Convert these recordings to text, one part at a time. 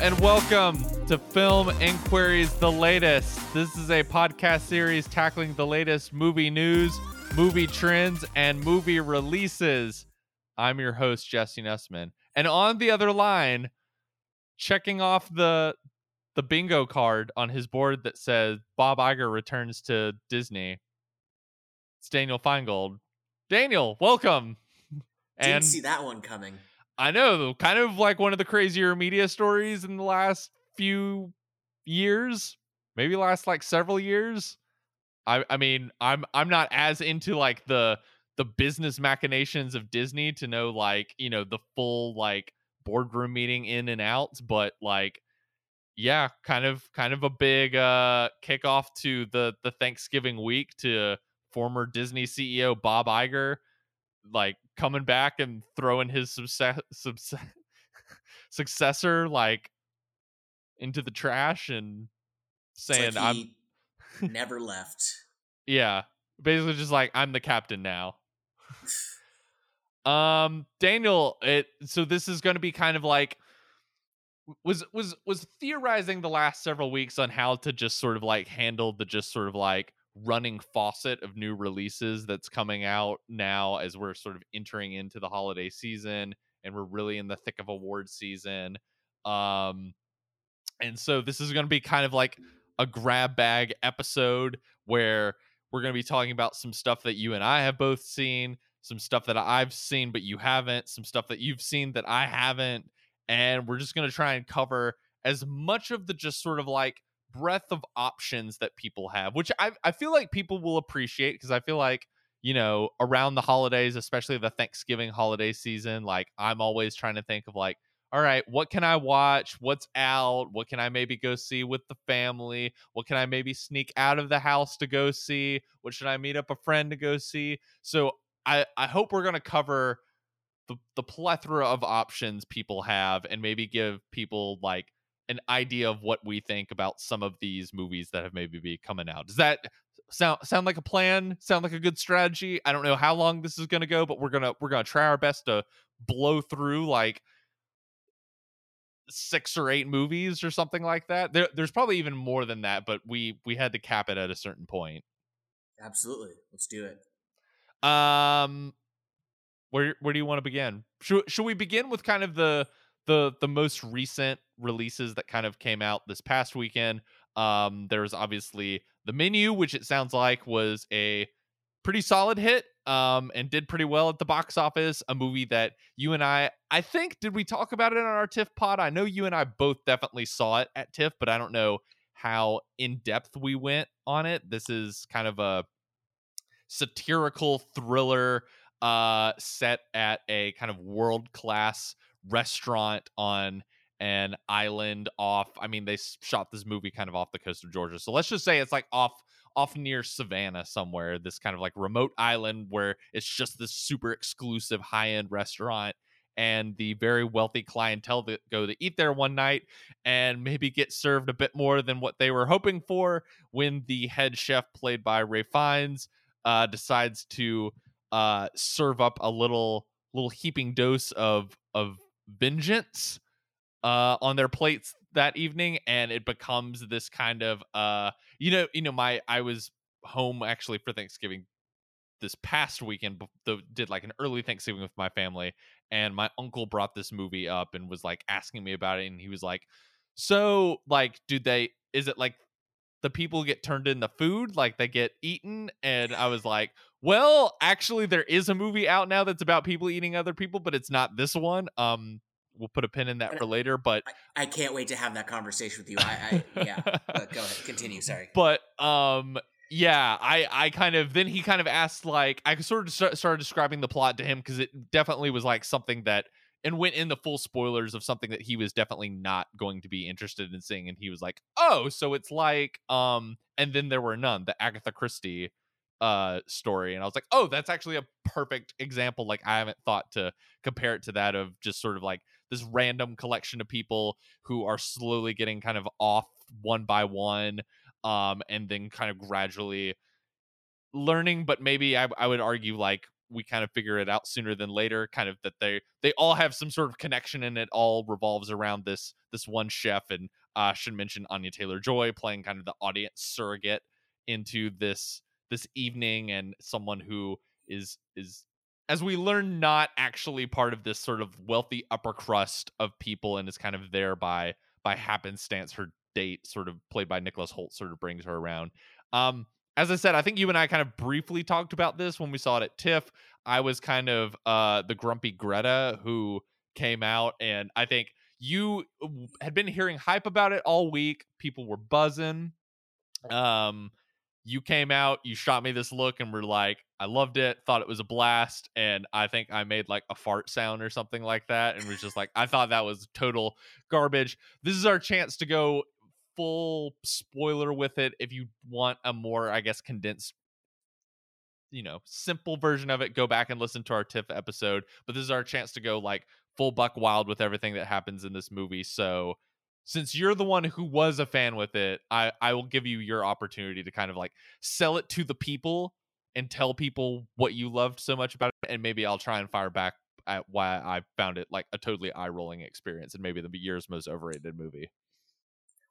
And welcome to Film Inquiries The Latest. This is a podcast series tackling the latest movie news, movie trends, and movie releases. I'm your host, Jesse Nussman. And on the other line, checking off the the bingo card on his board that says Bob Iger returns to Disney. It's Daniel Feingold. Daniel, welcome. Didn't and see that one coming. I know, kind of like one of the crazier media stories in the last few years, maybe last like several years. I I mean, I'm I'm not as into like the the business machinations of Disney to know like, you know, the full like boardroom meeting in and out, but like yeah, kind of kind of a big uh kickoff to the the Thanksgiving week to former Disney CEO Bob Iger like coming back and throwing his success, successor like into the trash and saying like I'm never left. Yeah. Basically just like I'm the captain now. um Daniel, it so this is going to be kind of like was was was theorizing the last several weeks on how to just sort of like handle the just sort of like running faucet of new releases that's coming out now as we're sort of entering into the holiday season and we're really in the thick of award season. Um, and so this is going to be kind of like a grab bag episode where we're going to be talking about some stuff that you and I have both seen, some stuff that I've seen but you haven't, some stuff that you've seen that I haven't, and we're just going to try and cover as much of the just sort of like breadth of options that people have, which I I feel like people will appreciate because I feel like you know around the holidays, especially the Thanksgiving holiday season, like I'm always trying to think of like, all right, what can I watch? What's out? What can I maybe go see with the family? What can I maybe sneak out of the house to go see? What should I meet up a friend to go see? So I I hope we're gonna cover the, the plethora of options people have and maybe give people like an idea of what we think about some of these movies that have maybe be coming out. Does that sound sound like a plan? Sound like a good strategy? I don't know how long this is going to go, but we're gonna we're gonna try our best to blow through like six or eight movies or something like that. There, there's probably even more than that, but we we had to cap it at a certain point. Absolutely, let's do it. Um, where where do you want to begin? Should should we begin with kind of the the the most recent releases that kind of came out this past weekend. Um, there was obviously the menu, which it sounds like was a pretty solid hit um, and did pretty well at the box office. A movie that you and I, I think, did we talk about it on our TIFF pod? I know you and I both definitely saw it at TIFF, but I don't know how in depth we went on it. This is kind of a satirical thriller uh, set at a kind of world class restaurant on an island off i mean they shot this movie kind of off the coast of georgia so let's just say it's like off off near savannah somewhere this kind of like remote island where it's just this super exclusive high-end restaurant and the very wealthy clientele that go to eat there one night and maybe get served a bit more than what they were hoping for when the head chef played by Ralph Fiennes uh, decides to uh, serve up a little little heaping dose of of vengeance uh, on their plates that evening, and it becomes this kind of uh, you know, you know, my I was home actually for Thanksgiving this past weekend the, did like an early thanksgiving with my family and my uncle brought this movie up and was like asking me about it and he was like so like do they is it like the people get turned into food? Like they get eaten? And i was like well actually there is a movie out now that's about people eating other people but it's not this one um we'll put a pin in that for later but i, I can't wait to have that conversation with you. I, I yeah go ahead continue sorry. But um yeah i i kind of then he kind of asked like i sort of started describing the plot to him because it definitely was like something that and went in the full spoilers of something that he was definitely not going to be interested in seeing and he was like oh so it's like um and then there were none the agatha christie uh story and i was like oh that's actually a perfect example like i haven't thought to compare it to that of just sort of like this random collection of people who are slowly getting kind of off one by one um and then kind of gradually learning but maybe I, I would argue like we kind of figure it out sooner than later kind of that they they all have some sort of connection and it all revolves around this this one chef and uh should mention anya taylor joy playing kind of the audience surrogate into this this evening and someone who is is as we learn not actually part of this sort of wealthy upper crust of people and is kind of there by by happenstance her date sort of played by nicholas Hoult, sort of brings her around um as I said, I think you and I kind of briefly talked about this when we saw it at TIFF. I was kind of uh, the grumpy Greta who came out, and I think you had been hearing hype about it all week. People were buzzing. Um, you came out, you shot me this look, and were like, "I loved it, thought it was a blast," and I think I made like a fart sound or something like that, and was just like, "I thought that was total garbage." This is our chance to go full spoiler with it if you want a more i guess condensed you know simple version of it go back and listen to our tiff episode but this is our chance to go like full buck wild with everything that happens in this movie so since you're the one who was a fan with it i i will give you your opportunity to kind of like sell it to the people and tell people what you loved so much about it and maybe i'll try and fire back at why i found it like a totally eye-rolling experience and maybe the year's most overrated movie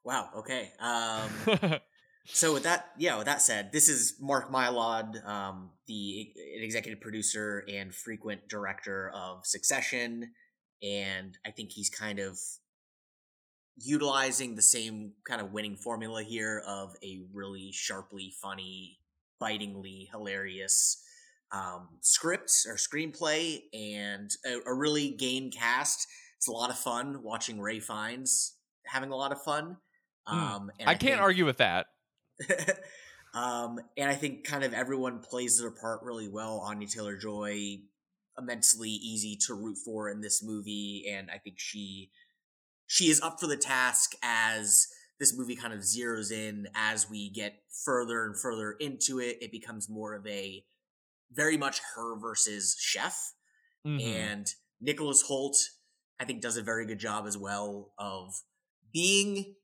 Wow. Okay. Um, so with that, yeah. With that said, this is Mark Mylod, um, the executive producer and frequent director of Succession, and I think he's kind of utilizing the same kind of winning formula here of a really sharply funny, bitingly hilarious um, script or screenplay and a, a really game cast. It's a lot of fun watching Ralph Fiennes having a lot of fun. Hmm. Um, I, I, can't think, argue with that. um, and I think kind of everyone plays their part really well. Anya Taylor Joy, immensely easy to root for in this movie, and I think she she is up for the task as this movie kind of zeroes in as we get further and further into it. It becomes more of a very much her versus Chef, mm-hmm. and Nicholas Hoult, I think, does a very good job as well of being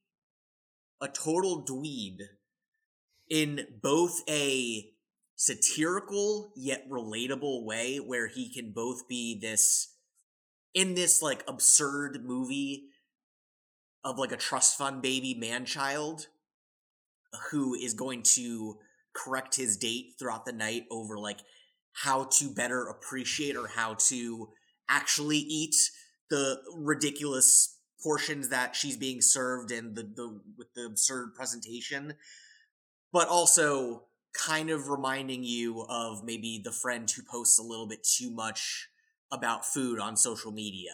a total dweeb in both a satirical yet relatable way where he can both be this in this like absurd movie of like a trust fund baby man child who is going to correct his date throughout the night over like how to better appreciate or how to actually eat the ridiculous portions that she's being served and the, the with the absurd presentation, but also kind of reminding you of maybe the friend who posts a little bit too much about food on social media.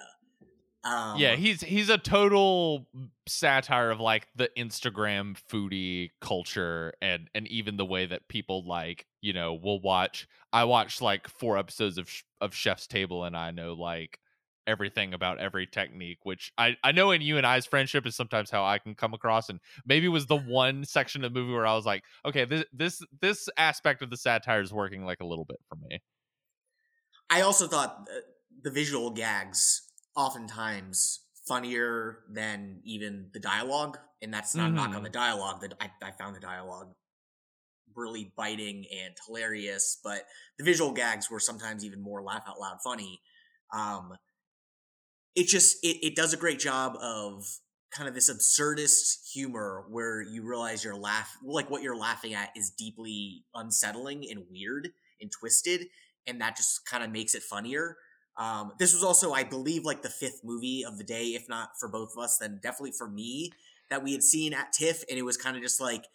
Um, yeah, he's he's a total satire of like the Instagram foodie culture and and even the way that people like you know will watch. I watched like four episodes of of Chef's Table and I know like everything about every technique, which I, I know in you and I's friendship is sometimes how I can come across. And maybe was the one section of the movie where I was like, okay, this this this aspect of the satire is working like a little bit for me. I also thought the visual gags oftentimes funnier than even the dialogue, and that's not mm-hmm. knock on mm-hmm. the dialogue. That I, I found the dialogue really biting and hilarious, but the visual gags were sometimes even more laugh out loud funny. Um, it just it, it does a great job of kind of this absurdist humor where you realize you're laugh like what you're laughing at is deeply unsettling and weird and twisted and that just kind of makes it funnier um, this was also i believe like the fifth movie of the day if not for both of us then definitely for me that we had seen at tiff and it was kind of just like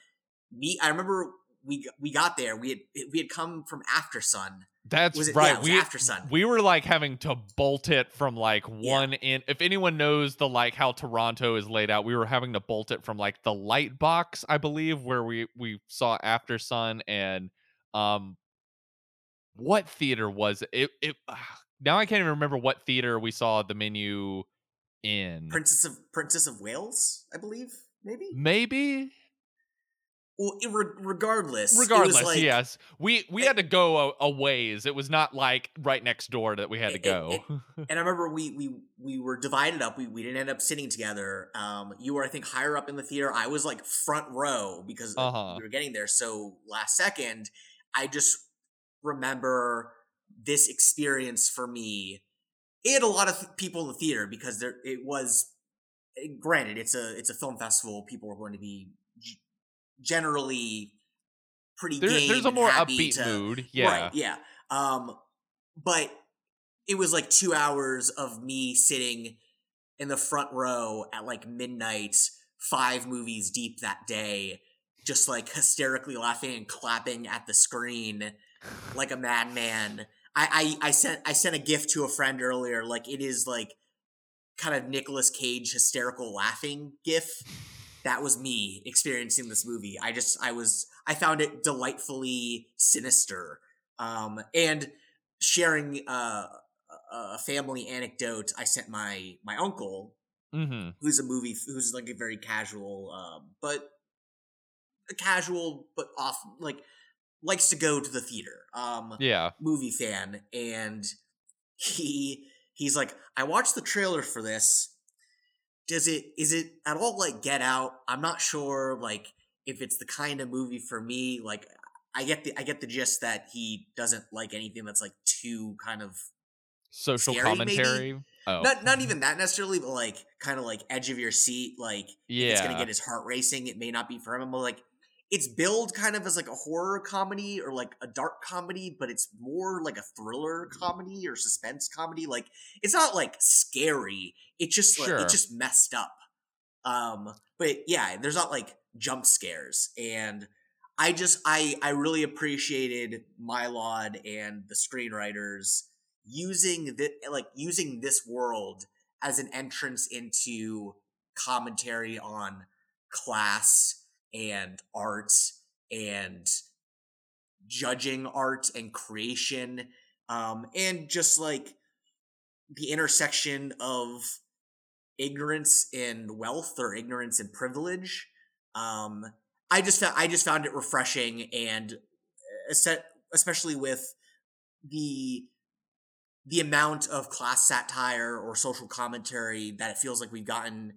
me i remember we we got there we had we had come from Aftersun. that's it, right. Yeah, we Aftersun. We were like having to bolt it from like one yeah. in. If anyone knows the like how Toronto is laid out, we were having to bolt it from like the Lightbox, I believe, where we we saw Aftersun and um, what theater was it? It, it now I can't even remember what theater we saw the menu in. Princess of Princess of Wales, I believe. Maybe. Maybe well, regardless, regardless, like, yes, we we had to go a, a, ways. It was not like right next door that we had to go. and I remember we we we were divided up. We we didn't end up sitting together. Um, you were I think higher up in the theater. I was like front row because uh-huh. we were getting there so last second. I just remember this experience for me and a lot of th- people in the theater because there it was eh, granted it's a it's a film festival people are going to be g- generally pretty There, game there's a more upbeat to, mood. Yeah. Right, yeah. Um, but it was like two hours of me sitting in the front row at like midnight, five movies deep that day, just like hysterically laughing and clapping at the screen like a madman. I, I, I sent I sent a gift to a friend earlier. Like it is like kind of Nicolas Cage hysterical laughing gif. That was me experiencing this movie. I just I was I found it delightfully sinister. Um, and sharing uh, a family anecdote, I sent my my uncle, hmm who's a movie who's like a very casual, um, but a casual but off like likes to go to the theater. Um, Yeah. movie fan and he he's like i watched the trailer for this does it is it at all like get out i'm not sure like if it's the kind of movie for me like i get the i get the gist that he doesn't like anything that's like too kind of Social Scary, maybe? commentary. Oh. not not even that necessarily but like kind of like edge of your seat like yeah. it's gonna get his heart racing it may not be for him but like it's billed kind of as like a horror comedy or like a dark comedy but it's more like a thriller comedy or suspense comedy like it's not like scary it's just like Sure. it's just messed up um but yeah there's not like jump scares and i just i i really appreciated mylod and the screenwriters using the like using this world as an entrance into commentary on class and art and judging art and creation um and just like the intersection of ignorance and wealth or ignorance and privilege um i just found i just found it refreshing and uh, especially with the the amount of class satire or social commentary that it feels like we've gotten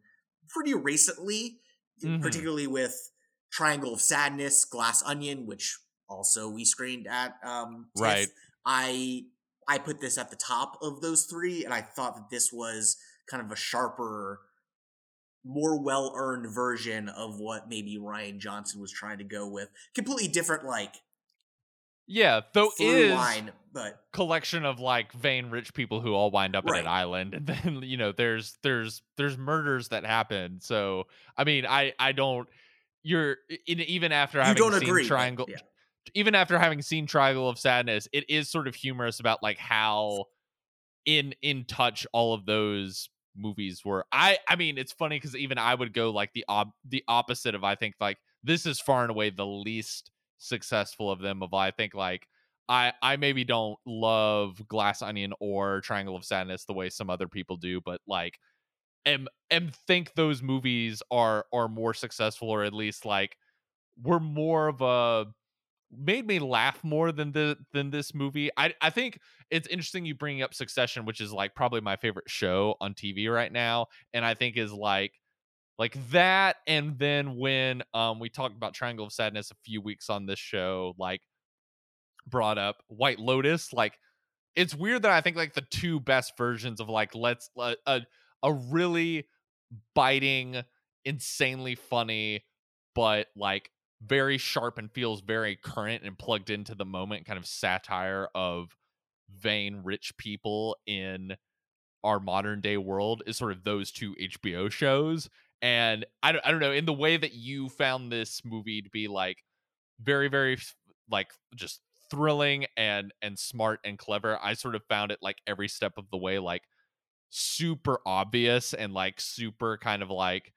pretty recently Mhm. particularly with triangle of sadness glass onion which also we screened at um TIFF. Right. i i put this at the top of those three and i thought that this was kind of a sharper more well-earned version of what maybe rian johnson was trying to go with completely different like Yeah. Though is line but collection of like vain rich people who all wind up in an island and then you know there's there's there's murders that happen so i mean i i don't you're in, even after you having don't seen agree triangle yeah. even after having seen triangle of sadness it is sort of humorous about like how in in touch all of those movies were i i mean it's funny because even i would go like the ob the opposite of i think like this is far and away the least successful of them of i think like I I maybe don't love Glass Onion or Triangle of Sadness the way some other people do, but like am am think those movies are are more successful or at least like were more of a made me laugh more than the than this movie. I I think it's interesting you bringing up Succession, which is like probably my favorite show on TV right now, and I think is like like that and then when um we talked about Triangle of Sadness a few weeks on this show, like brought up White Lotus, like it's weird that I think like the two best versions of like let's uh, a a really biting, insanely funny, but like very sharp and feels very current and plugged into the moment kind of satire of vain rich people in our modern day world is sort of those two HBO shows. And I don't, I don't know, in the way that you found this movie to be like very, very like just thrilling and and smart and clever, I sort of found it like every step of the way like super obvious and like super kind of like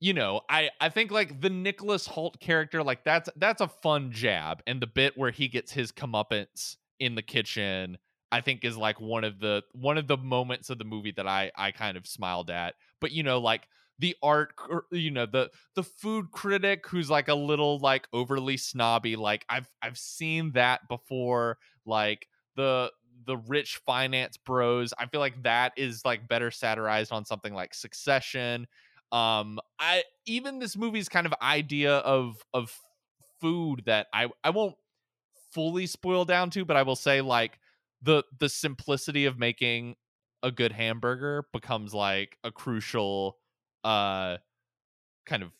you know, I I think like the Nicholas Hoult character, like that's that's a fun jab, and the bit where he gets his comeuppance in the kitchen, I think is like one of the one of the moments of the movie that I I kind of smiled at. But you know, like the art, you know, the the food critic who's like a little like overly snobby, like I've I've seen that before, like the the rich finance bros. I feel like that is like better satirized on something like Succession um i even this movie's kind of idea of of food that i i won't fully spoil down to but i will say like the the simplicity of making a good hamburger becomes like a crucial uh kind of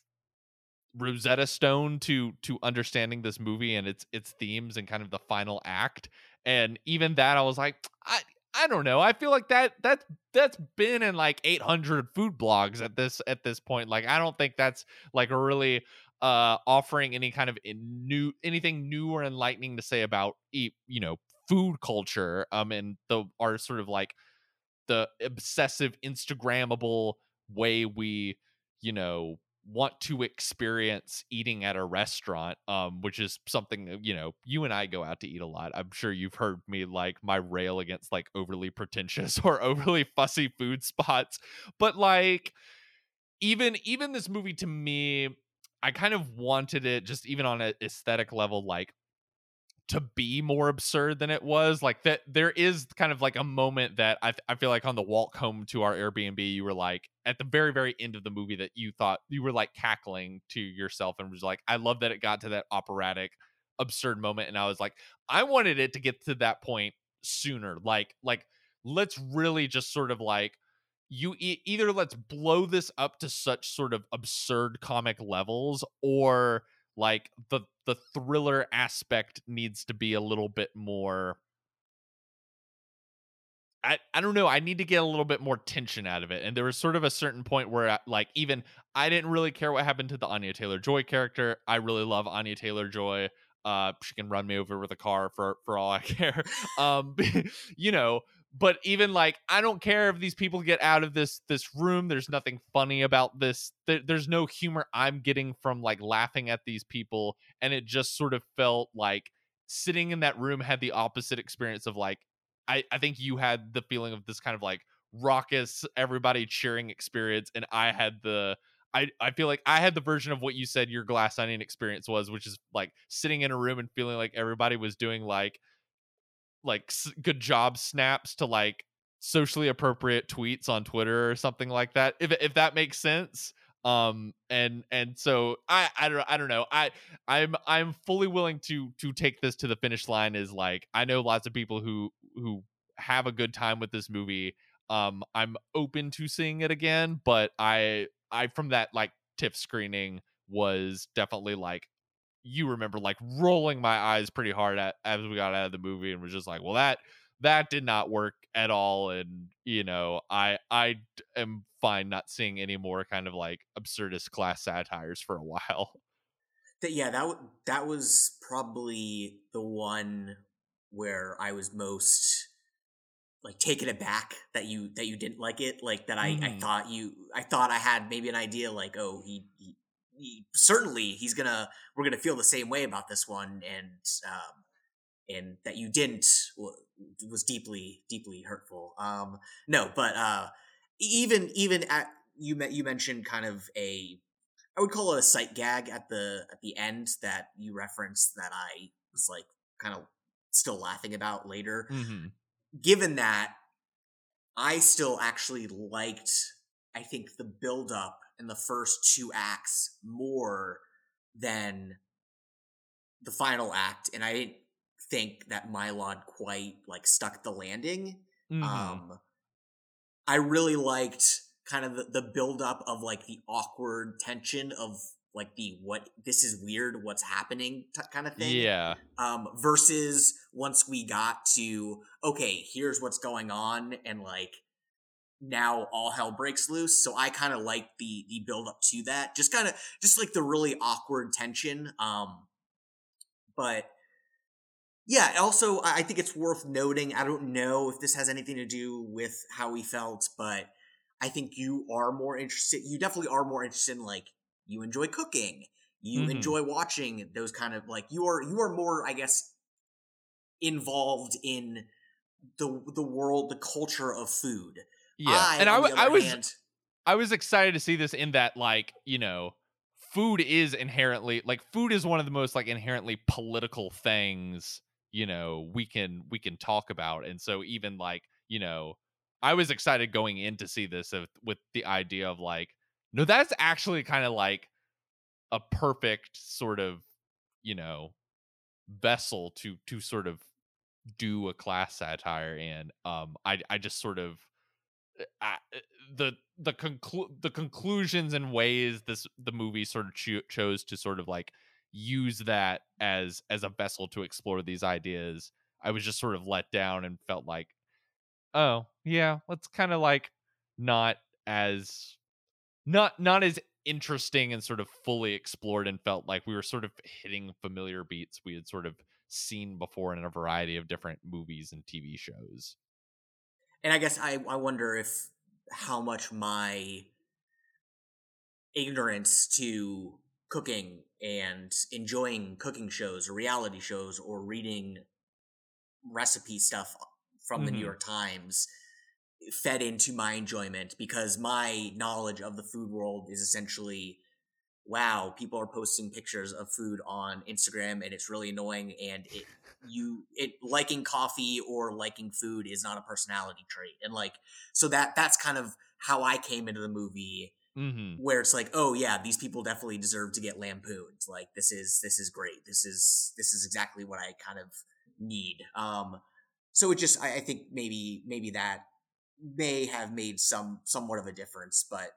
Rosetta Stone to to understanding this movie and its its themes and kind of the final act. And even that, I was like, I I don't know. I feel like that that's that's been in like 800 food blogs at this at this point. Like I don't think that's like really uh offering any kind of new anything new or enlightening to say about eat, you know food culture um and the our sort of like the obsessive instagrammable way we you know want to experience eating at a restaurant um which is something you know you and I go out to eat a lot. I'm sure you've heard me like my rail against like overly pretentious or overly fussy food spots. But like even even this movie to me I kind of wanted it just even on an aesthetic level like to be more absurd than it was like that there is kind of like a moment that I, th- I feel like on the walk home to our airbnb you were like at the very very end of the movie that you thought you were like cackling to yourself and was like i love that it got to that operatic absurd moment and i was like i wanted it to get to that point sooner like like let's really just sort of like you e- either let's blow this up to such sort of absurd comic levels or like the the thriller aspect needs to be a little bit more I, I don't know. I need to get a little bit more tension out of it. And there was sort of a certain point where, I, like, even I didn't really care what happened to the Anya Taylor Joy character. I really love Anya Taylor Joy. Uh, she can run me over with a car for for all I care. Um, you know, but even like i don't care if these people get out of this this room there's nothing funny about this. There, there's no humor i'm getting from like laughing at these people and it just sort of felt like sitting in that room had the opposite experience of like i i think you had the feeling of this kind of like raucous everybody cheering experience and i had the I, I feel like I had the version of what you said your glass onion experience was, which is like sitting in a room and feeling like everybody was doing like like s- good job snaps to like socially appropriate tweets on Twitter or something like that. If if that makes sense. Um and and so I I don't I don't know. I I'm I'm fully willing to to take this to the finish line is like I know lots of people who who have a good time with this movie. Um I'm open to seeing it again, but I I from that like TIFF screening was definitely like you remember like rolling my eyes pretty hard at as we got out of the movie and was just like, well, that that did not work at all and you know i i am fine not seeing any more kind of like absurdist class satires for a while that yeah that w- that was probably the one where i was most like taken aback that you that you didn't like it like that i mm. i thought you i thought i had maybe an idea like oh he he, certainly he's gonna we're gonna feel the same way about this one and um and that you didn't was deeply deeply hurtful um no but uh even even at you met you mentioned kind of a i would call it a sight gag at the at the end that you referenced that i was like kind of still laughing about later mm-hmm. given that i still actually liked i think the build up in the first two acts more than the final act, and I didn't think that Mylod quite like stuck the landing. Mm-hmm. Um, I really liked kind of the, the build up of like the awkward tension of like the what this is weird what's happening t- kind of thing yeah um versus once we got to okay here's what's going on and like now all hell breaks loose. So I kind of like the the build up to that. Just kind of just like the really awkward tension. Um but yeah, also I think it's worth noting. I don't know if this has anything to do with how we felt, but I think you are more interested you definitely are more interested in like you enjoy cooking. You mm-hmm. enjoy watching those kind of like you are you are more, I guess, involved in the the world, the culture of food yeah, I, and I, I was hand, I was excited to see this in that like you know food is inherently like food is one of the most like inherently political things you know we can we can talk about and so even like you know i was excited going in to see this with, with the idea of like no that's actually kind of like a perfect sort of you know vessel to to sort of do a class satire in. Um, I I just sort of uh, the the conclu- the conclusions and ways this the movie sort of cho- chose to sort of like use that as as a vessel to explore these ideas i was just sort of let down and felt like oh yeah let's kind of like not as not not as interesting and sort of fully explored and felt like we were sort of hitting familiar beats we had sort of seen before in a variety of different movies and tv shows and I guess I I wonder if how much my ignorance to cooking and enjoying cooking shows or reality shows or reading recipe stuff from mm-hmm. the New mm-hmm. York Times fed into my enjoyment because my knowledge of the food world is essentially wow people are posting pictures of food on Instagram and it's really annoying and it you it liking coffee or liking food is not a personality trait and like so that that's kind of how i came into the movie mm-hmm. where it's like oh yeah these people definitely deserve to get lampooned like this is this is great this is this is exactly what i kind of need um so it just I, I think maybe maybe that may have made some somewhat of a difference but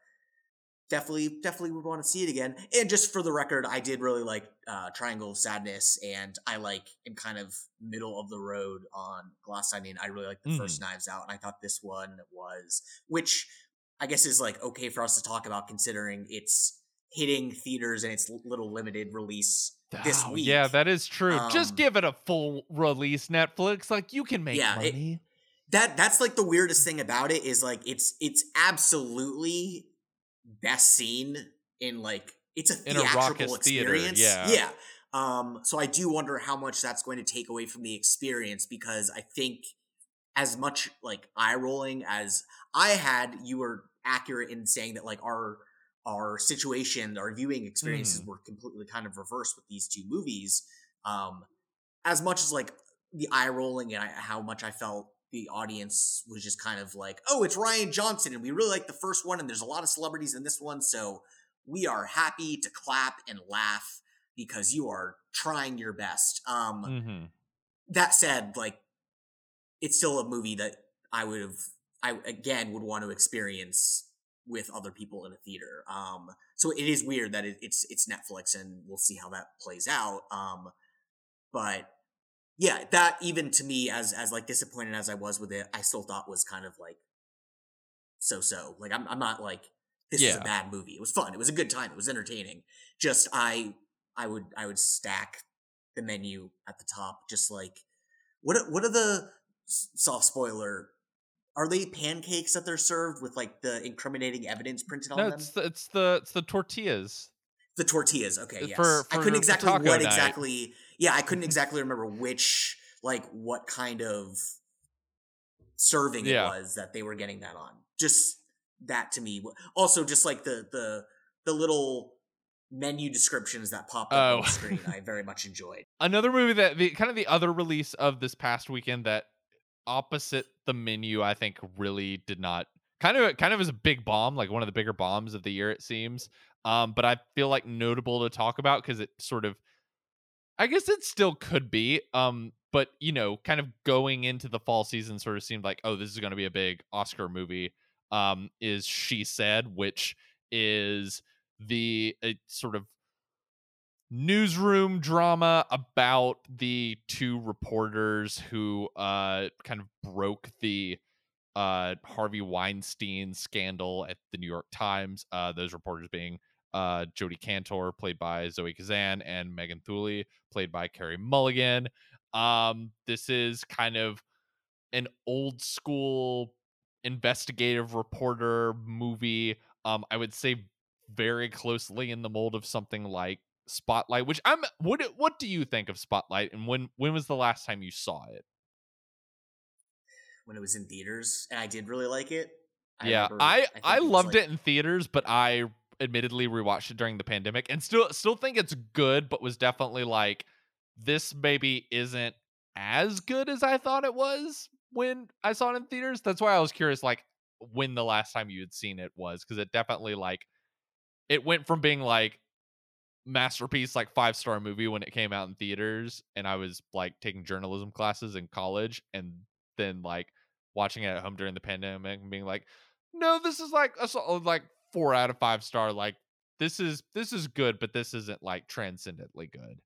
definitely definitely would want to see it again. And just for the record i did really like uh, triangle of sadness and i like in kind of middle of the road on glass onion. I really like the mm. first knives out and i thought this one was which i guess is like okay for us to talk about considering it's hitting theaters and its little limited release this week yeah that is true. Um, just give it a full release netflix. Like you can make yeah, money. it, that that's like the weirdest thing about it is like it's it's absolutely best seen in like it's a theatrical a experience. Theater, yeah. Yeah. Um, so I do wonder how much that's going to take away from the experience because I think as much like eye rolling as I had, you were accurate in saying that like our our situation, our viewing experiences mm. were completely kind of reversed with these two movies. Um, as much as like the eye rolling and I, how much I felt the audience was just kind of like, oh, it's Rian Johnson, and we really like the first one, and there's a lot of celebrities in this one, so we are happy to clap and laugh because you are trying your best. Um, mm-hmm. That said, like, it's still a movie that I would have, I again would want to experience with other people in a theater. Um, so it is weird that it, it's it's Netflix, and we'll see how that plays out. Um, but yeah, that even to me, as as like disappointed as I was with it, I still thought was kind of like so so. Like I'm I'm not like this yeah. is a bad movie. It was fun. It was a good time. It was entertaining. Just I I would I would stack the menu at the top. Just like what what are the soft spoiler? Are they pancakes that they're served with like the incriminating evidence printed on no, them? It's the, it's the it's the tortillas. The tortillas. Okay, yes. For, for I couldn't exactly what night. exactly yeah, I couldn't exactly remember which, like, what kind of serving yeah. it was that they were getting that on. Just that to me. Also, just like the the the little menu descriptions that pop up oh. on the screen, I very much enjoyed. Another movie that the kind of the other release of this past weekend that opposite the menu, I think really did not kind of kind of is a big bomb, like one of the bigger bombs of the year, it seems. Um, but I feel like notable to talk about because it sort of I guess it still could be. Um, but you know, kind of going into the fall season, sort of seemed like, oh, this is going to be a big Oscar movie. Um, is she said, which is the uh, sort of newsroom drama about the two reporters who uh kind of broke the uh Harvey Weinstein scandal at the New York Times. Uh, those reporters being uh, Jodi Kantor, played by Zoe Kazan, and Megan Twohey, played by Carey Mulligan. Um, this is kind of an old school investigative reporter movie. Um, I would say very closely in the mold of something like Spotlight, which I'm what what do you think of Spotlight and when when was the last time you saw it? When it was in theaters and I did really like it. I yeah, remember, I I, I loved like... it in theaters, but I admittedly rewatched it during the pandemic and still still think it's good, but was definitely like this maybe isn't as good as I thought it was when I saw it in theaters. That's why I was curious like when the last time you had seen it was because it definitely like it went from being like masterpiece like five star movie when it came out in theaters and I was like taking journalism classes in college and then like watching it at home during the pandemic and being like no this is like a like 4 out of 5 star like this is this is good but this isn't like transcendently good.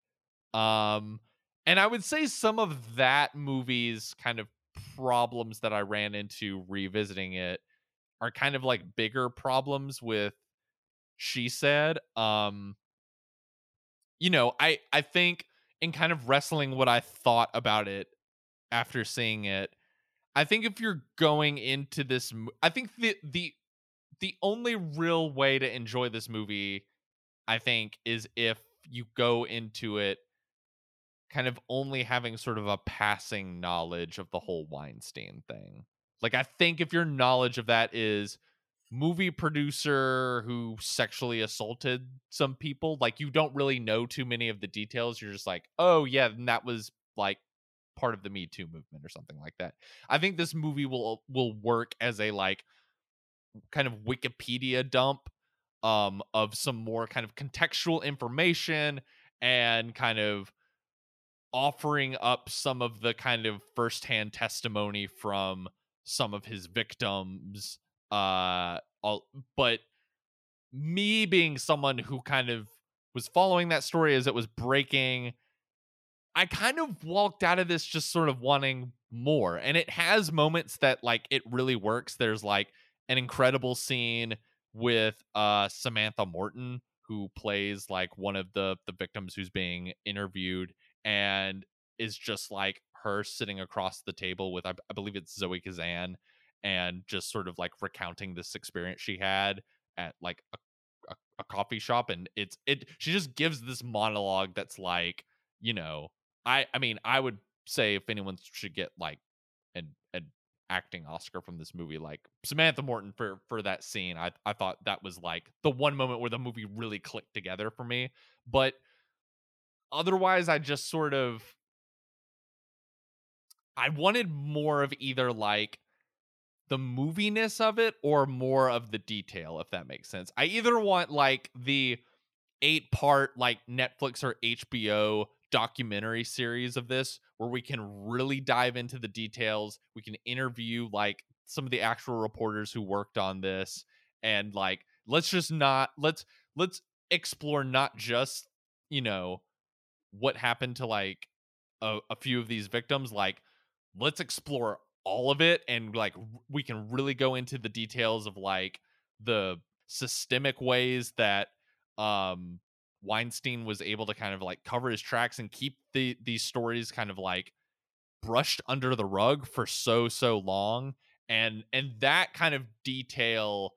Um and I would say some of that movie's kind of problems that I ran into revisiting it are kind of like bigger problems with she said um you know, I I think in kind of wrestling what I thought about it after seeing it, I think if you're going into this, I think the the the only real way to enjoy this movie, I think, is if you go into it kind of only having sort of a passing knowledge of the whole Weinstein thing. Like I think if your knowledge of that is movie producer who sexually assaulted some people like you don't really know too many of the details you're just like oh yeah and that was like part of the me too movement or something like that i think this movie will uh, will work as a like kind of wikipedia dump um of some more kind of contextual information and kind of offering up some of the kind of firsthand testimony from some of his victims uh, all, but me being someone who kind of was following that story as it was breaking, I kind of walked out of this just sort of wanting more. And it has moments that like it really works. There's like an incredible scene with uh Samantha Morton who plays like one of the the victims who's being interviewed and is just like her sitting across the table with I, I believe it's Zoe Kazan and just sort of like recounting this experience she had at like a, a, a coffee shop and it's it she just gives this monologue that's like you know i i mean i would say if anyone should get like acting oscar from this movie like samantha morton for for that scene i i thought that was like the one moment where the movie really clicked together for me but otherwise i just sort of i wanted more of either like the moviness of it or more of the detail if that makes sense. I either want like the eight part like netflix or hbo documentary series of this where we can really dive into the details we can interview like some of the actual reporters who worked on this and like let's just not let's let's explore not just you know what happened to like a, a few of these victims like let's explore all of it and like we can really go into the details of like the systemic ways that um Weinstein was able to kind of like cover his tracks and keep the these stories kind of like brushed under the rug for so so long and and that kind of detail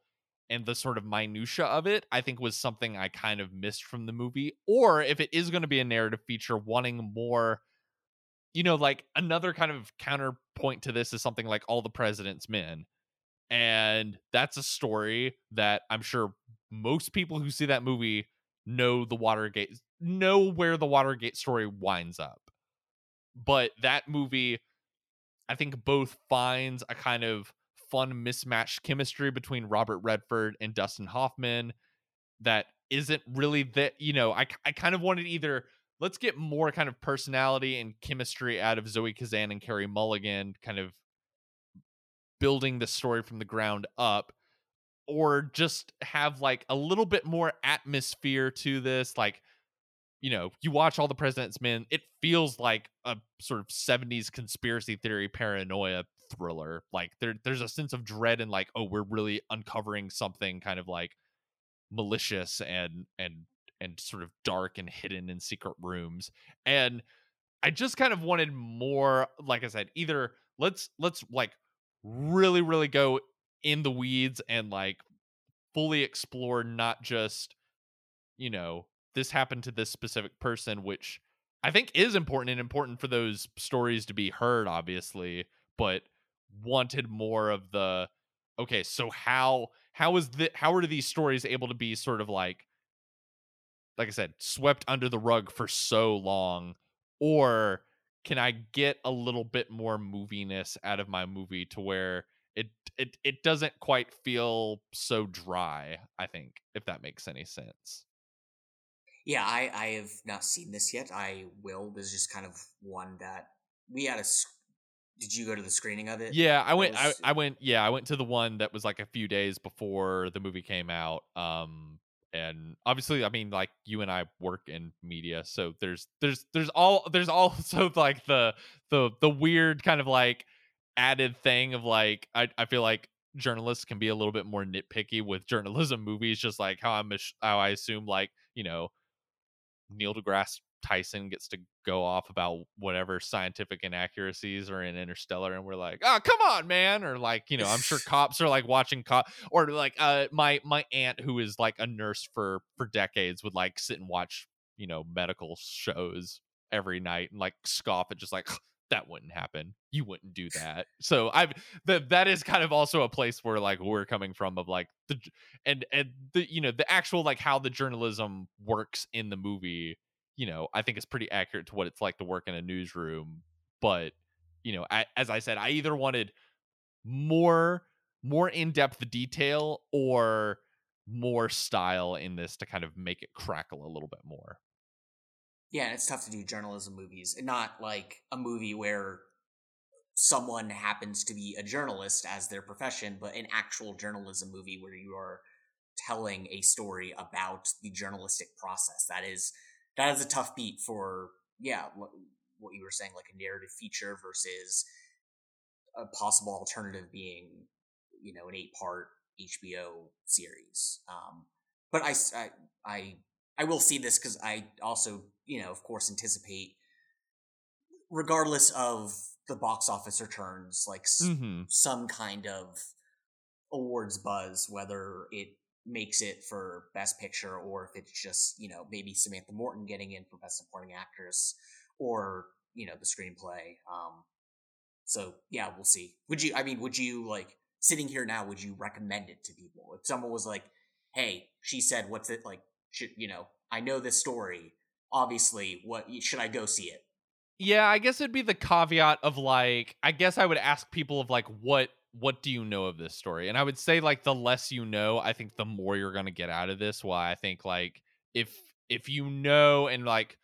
and the sort of minutia of it i think was something i kind of missed from the movie or if it is going to be a narrative feature wanting more you know, like another kind of counterpoint to this is something like All the President's Men. And that's a story that I'm sure most people who see that movie know the Watergate, know where the Watergate story winds up. But that movie, I think, both finds a kind of fun mismatched chemistry between Robert Redford and Dustin Hoffman that isn't really that, you know, I, I kind of wanted either let's get more kind of personality and chemistry out of Zoe Kazan and Carey Mulligan, kind of building the story from the ground up, or just have like a little bit more atmosphere to this. Like, you know, you watch all the President's Men, it feels like a sort of 70s conspiracy theory paranoia thriller. Like there there's a sense of dread and like, oh, we're really uncovering something kind of like malicious and and and sort of dark and hidden in secret rooms. And I just kind of wanted more, like I said, either let's let's like really, really go in the weeds and like fully explore not just, you know, this happened to this specific person, which I think is important and important for those stories to be heard, obviously, but wanted more of the okay, so how how is the how are these stories able to be sort of like like I said, swept under the rug for so long? Or can I get a little bit more moviness out of my movie to where it it it doesn't quite feel so dry, I think, if that makes any sense. Yeah, I I have not seen this yet. I will. This is just kind of one that we had a. Did you go to the screening of it? Yeah, I went. Was... I, I went. Yeah, I went to the one that was like a few days before the movie came out. Um, and obviously, I mean, like you and I work in media, so there's there's there's all there's also like the the the weird kind of like added thing of like I I feel like journalists can be a little bit more nitpicky with journalism movies, just like how I'm how I assume like you know Neil deGrasse Tyson gets to go off about whatever scientific inaccuracies are in Interstellar, and we're like, oh, come on, man. Or like, you know, I'm sure cops are like watching cop or like uh my my aunt who is like a nurse for for decades would like sit and watch, you know, medical shows every night and like scoff at just like that wouldn't happen. You wouldn't do that. So I've that that is kind of also a place where like we're coming from of like the and and the you know the actual like how the journalism works in the movie. You know, I think it's pretty accurate to what it's like to work in a newsroom. But you know, I, as I said, I either wanted more more in depth detail or more style in this to kind of make it crackle a little bit more. Yeah, and it's tough to do journalism movies, and not like a movie where someone happens to be a journalist as their profession, but an actual journalism movie where you are telling a story about the journalistic process. That is that is a tough beat for yeah, what, what you were saying, like a narrative feature versus a possible alternative being you know an eight part HBO series. Um, but I, I I I will see this because I also you know, of course, anticipate, regardless of the box office returns, like mm-hmm. some kind of awards buzz, whether it makes it for best picture or if it's just you know maybe Samantha Morton getting in for best supporting actress or you know the screenplay. Um, so yeah, we'll see. Would you? I mean, would you like sitting here now? Would you recommend it to people if someone was like, "Hey, she said, what's it like?" Should you know? I know this story obviously what should I go see it? Yeah, I guess it'd be the caveat of like I guess I would ask people of like what what do you know of this story? And I would say like the less you know, I think the more you're to get out of this. Why I think like if if you know and like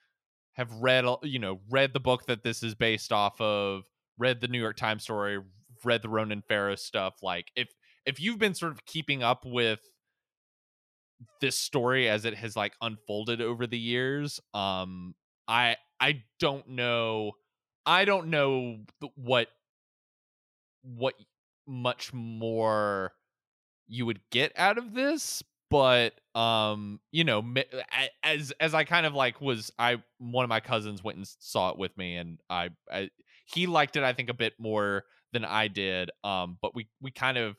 have read you know read the book that this is based off of, read the New York Times story, read the Ronan Farrow stuff, like if if you've been sort of keeping up with this story as it has like unfolded over the years um i i don't know i don't know what what much more you would get out of this but um you know as as i kind of like was i one of my cousins went and saw it with me and i, I he liked it i think a bit more than i did um but we we kind of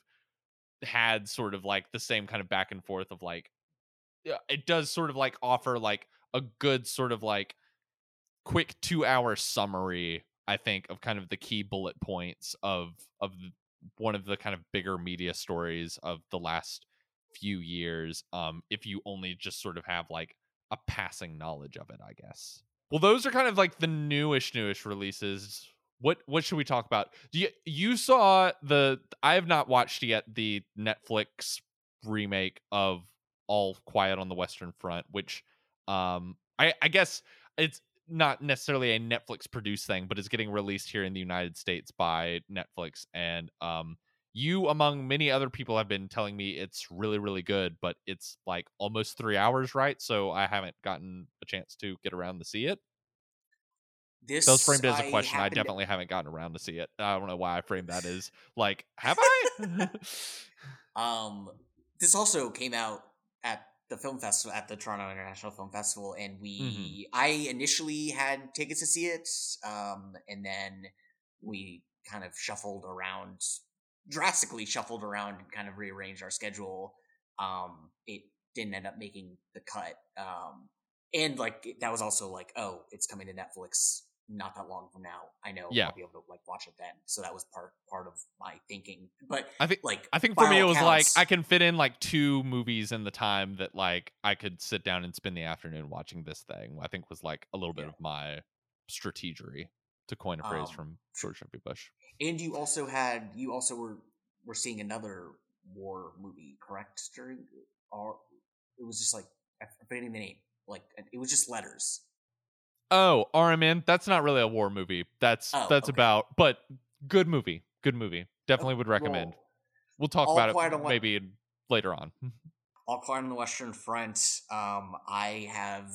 had sort of like the same kind of back and forth of like it does sort of like offer like a good sort of like quick 2 hour summary I think of kind of the key bullet points of of one of the kind of bigger media stories of the last few years um if you only just sort of have like a passing knowledge of it I guess. Well those are kind of like the newish newish releases what what should we talk about? You you saw the I have not watched yet the Netflix remake of All Quiet on the Western Front, which um I I guess it's not necessarily a Netflix produced thing, but it's getting released here in the United States by Netflix and um you among many other people have been telling me it's really really good but it's like almost three hours right so i haven't gotten a chance to get around to see it this framed as a question. I, I definitely to... haven't gotten around to see it. I don't know why I framed that as like, have I? um, this also came out at the film festival at the Toronto International Film Festival, and we mm-hmm. I initially had tickets to see it, um, and then we kind of shuffled around, drastically shuffled around, and kind of rearranged our schedule. Um, it didn't end up making the cut. Um, and like that was also like, oh, it's coming to Netflix not that long from now. I know yeah. I'll be able to like watch it then. So that was part part of my thinking. But I think like I think for me it was like I can fit in like two movies in the time that like I could sit down and spend the afternoon watching this thing. I think was like a little bit yeah. of my strategery to coin a phrase um, from George W. Bush. And you also had you also were were seeing another war movie, correct? During or it was just like I'm forgetting the name like it was just letters. Oh, RMN. That's not really a war movie. That's Oh, that's okay. about, but good movie. Good movie. Definitely would recommend. Well, talk All about it maybe later on. All Quiet on the Western Front, um, I have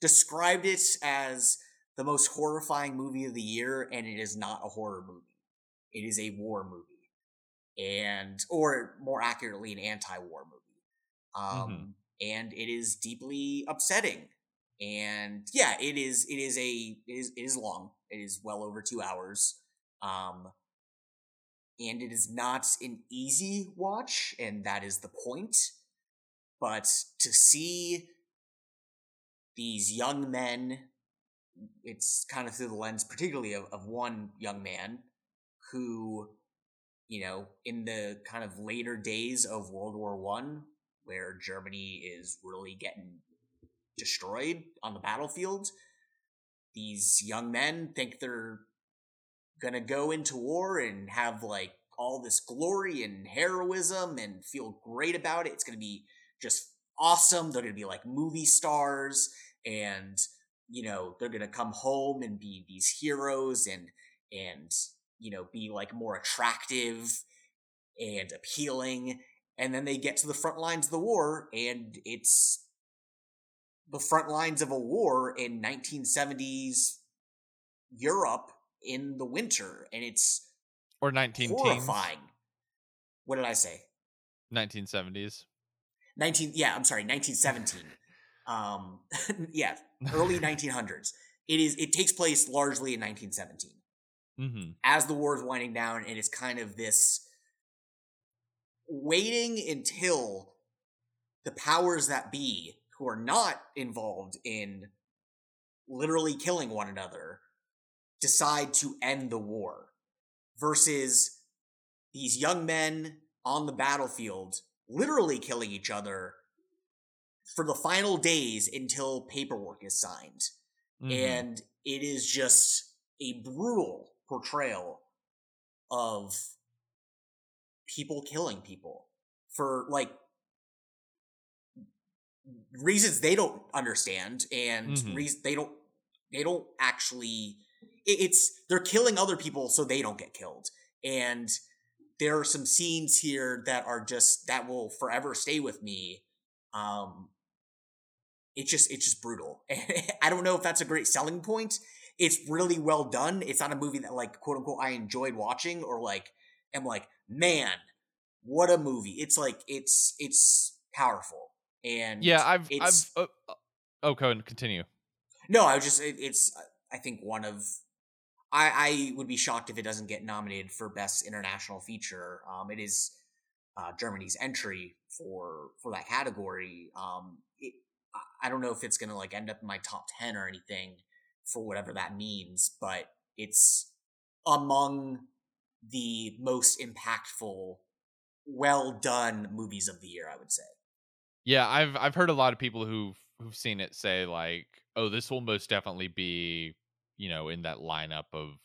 described it as the most horrifying movie of the year, and it is not a horror movie. It is a war movie, and or more accurately, an anti-war movie. Um, and it is deeply upsetting. And yeah, it is. It is a. It is. It is long. It is well over two hours. Um, and it is not an easy watch, and that is the point. But to see these young men, it's kind of through the lens, particularly of, of one young man who, you know, in the kind of later days of World War One, where Germany is really getting destroyed on the battlefield, these young men think they're gonna go into war and have like all this glory and heroism and feel great about it. It's gonna be just awesome. They're gonna be like movie stars and you know, they're gonna come home and be these heroes and and you know, be like more attractive and appealing. And then they get to the front lines of the war, and it's the front lines of a war in 1970s Europe in the winter, and it's or 19 teens, horrifying. What did I say? 1970s. 19 yeah, I'm sorry, 1917. um yeah, early 1900s. It is it takes place largely in 1917. Mm-hmm. As the war is winding down and it is kind of this waiting until the powers that be who are not involved in literally killing one another decide to end the war versus these young men on the battlefield literally killing each other for the final days until paperwork is signed. Mm-hmm. And it is just a brutal portrayal of people killing people for like reasons they don't understand and Mhm. reas they don't they don't actually it- it's they're killing other people so they don't get killed. And there are some scenes here that are just that will forever stay with me. Um it's just it's just brutal. I don't know if that's a great selling point. It's really well done. It's not a movie that like quote unquote i enjoyed watching or like am like man what a movie. It's like it's it's powerful and Yeah, I've it's I've. Uh, oh, go and continue. no i was just it, it's i think one of I, I would be shocked if it doesn't get nominated for best international feature. Um, it is uh, Germany's entry for for that category. Um, it, I- I don't know if it's gonna like end up in my top ten or anything for whatever that means, but it's among the most impactful, well done movies of the year. I would say. Yeah, I've I've heard a lot of people who've who've seen it say like, "Oh, this will most definitely be, you know, in that lineup of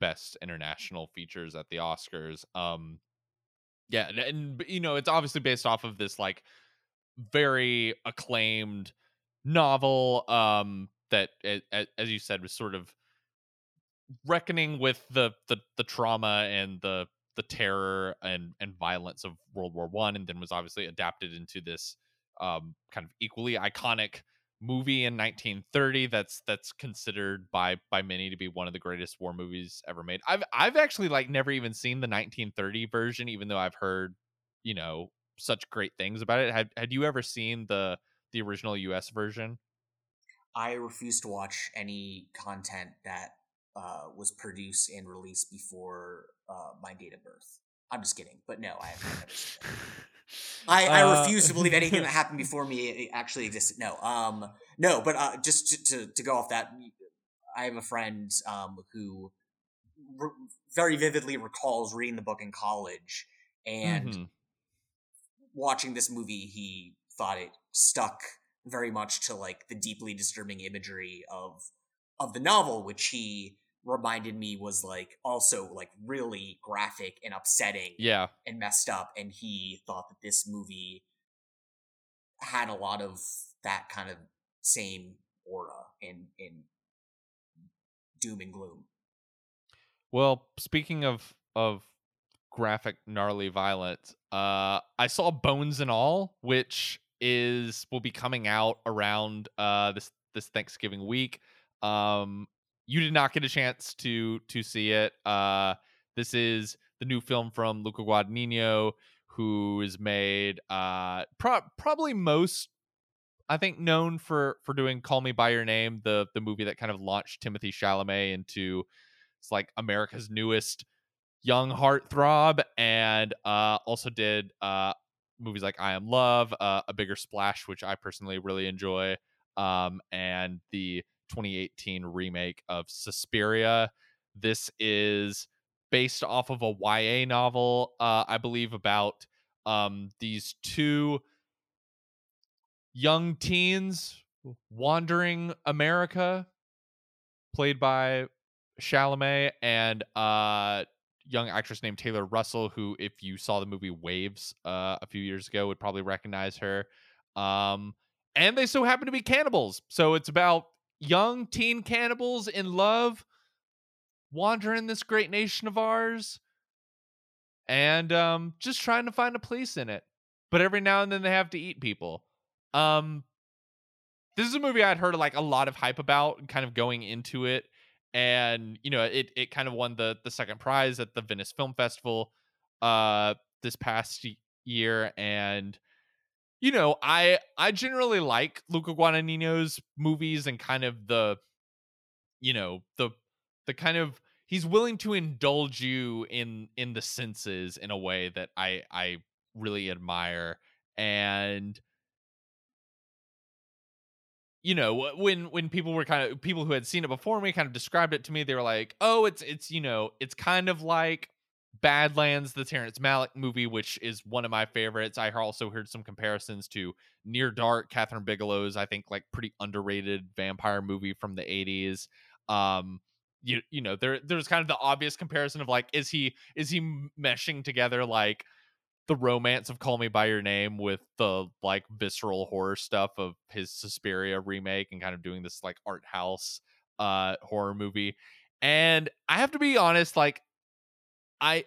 best international features at the Oscars." Um yeah, and, and you know, it's obviously based off of this like very acclaimed novel um that as you said was sort of reckoning with the the the trauma and the the terror and and violence of World War One, and then was obviously adapted into this um, kind of equally iconic movie in 1930. That's that's considered by by many to be one of the greatest war movies ever made. I've I've actually like never even seen the 1930 version, even though I've heard you know such great things about it. Had had you ever seen the the original U.S. version? I refuse to watch any content that uh, was produced and released before uh, my date of birth. I'm just kidding, but no, I. I, I Uh, refuse to believe anything that happened before me actually existed. No, um, no, but uh, just to, to to go off that, I have a friend um who re- very vividly recalls reading the book in college and Mhm. watching this movie. He thought it stuck very much to like the deeply disturbing imagery of of the novel, which he reminded me was like also like really graphic and upsetting yeah, and messed up and he thought that this movie had a lot of that kind of same aura in in doom and gloom. Well, speaking of of graphic gnarly violence, uh I saw Bones and All, which is will be coming out around uh this this Thanksgiving week. Um you did not get a chance to to see it. Uh this is the new film from Luca Guadagnino who is made uh pro- probably most I think known for for doing Call Me by Your Name, the the movie that kind of launched Timothée Chalamet into it's like America's newest young heartthrob, and uh, also did uh, movies like I Am Love, uh, A Bigger Splash, which I personally really enjoy, um, and the 2018 remake of Suspiria. This is based off of a YA novel, uh, I believe, about um, these two young teens wandering America, played by Chalamet and uh young actress named Taylor Russell, who, if you saw the movie Waves uh, a few years ago, would probably recognize her. Um, and they so happen to be cannibals. So it's about young teen cannibals in love wandering this great nation of ours and um, just trying to find a place in it. But every now and then they have to eat people. Um, this is a movie I'd heard like a lot of hype about, kind of going into it, and you know it it kind of won the the second prize at the Venice Film Festival uh this past year, and you know I I generally like Luca Guadagnino's movies and kind of the you know the the kind of he's willing to indulge you in in the senses in a way that I I really admire. And you know when when people were kind of people who had seen it before me kind of described it to me they were like oh it's it's you know it's kind of like badlands the terrence malick movie which is one of my favorites i also heard some comparisons to near dark Kathryn Bigelow's i think like pretty underrated vampire movie from the 80s um you, you know there there's kind of the obvious comparison of like is he is he meshing together like the romance of Call Me by Your Name with the like visceral horror stuff of his Suspiria remake and kind of doing this like art house uh horror movie. And I have to be honest, like I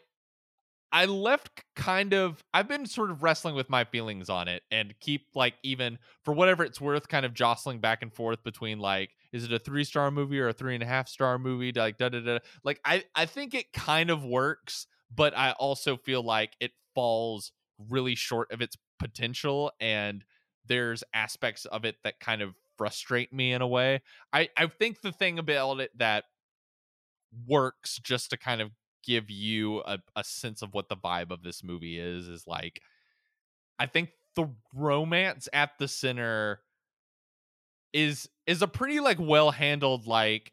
I left kind of I've been sort of wrestling with my feelings on it and keep like even for whatever it's worth, kind of jostling back and forth between like, is it a three star movie or a three and a half star movie? Like da da da. Like I I think it kind of works, but I also feel like it falls really short of its potential and there's aspects of it that kind of frustrate me in a way. I I think the thing about it that works just to kind of give you a, a sense of what the vibe of this movie is is like I think the romance at the center is is a pretty like well handled like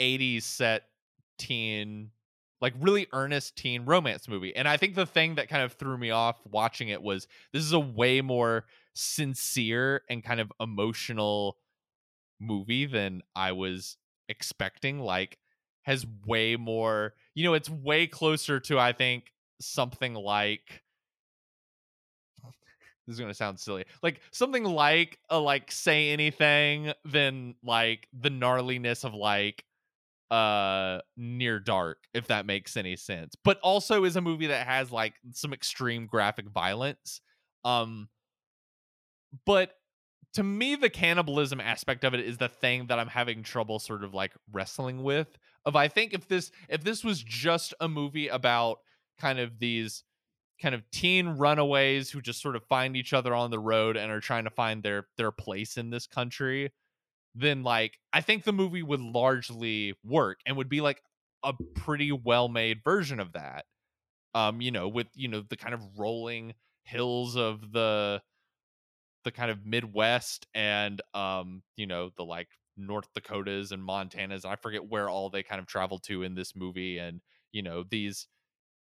80s set teen like really earnest teen romance movie. And I think the thing that kind of threw me off watching it was this is a way more sincere and kind of emotional movie than I was expecting. Like has way more, you know, it's way closer to I think something like this is going to sound silly. Like something like a like say anything than like the gnarliness of like uh near dark if that makes any sense but also is a movie that has like some extreme graphic violence um but to me the cannibalism aspect of it is the thing that i'm having trouble sort of like wrestling with of i think if this if this was just a movie about kind of these kind of teen runaways who just sort of find each other on the road and are trying to find their their place in this country then like I think the movie would largely work and would be like a pretty well made version of that. Um, you know, with you know the kind of rolling hills of the the kind of Midwest and um, you know, the like North Dakotas and Montanas. And I forget where all they kind of travel to in this movie and you know, these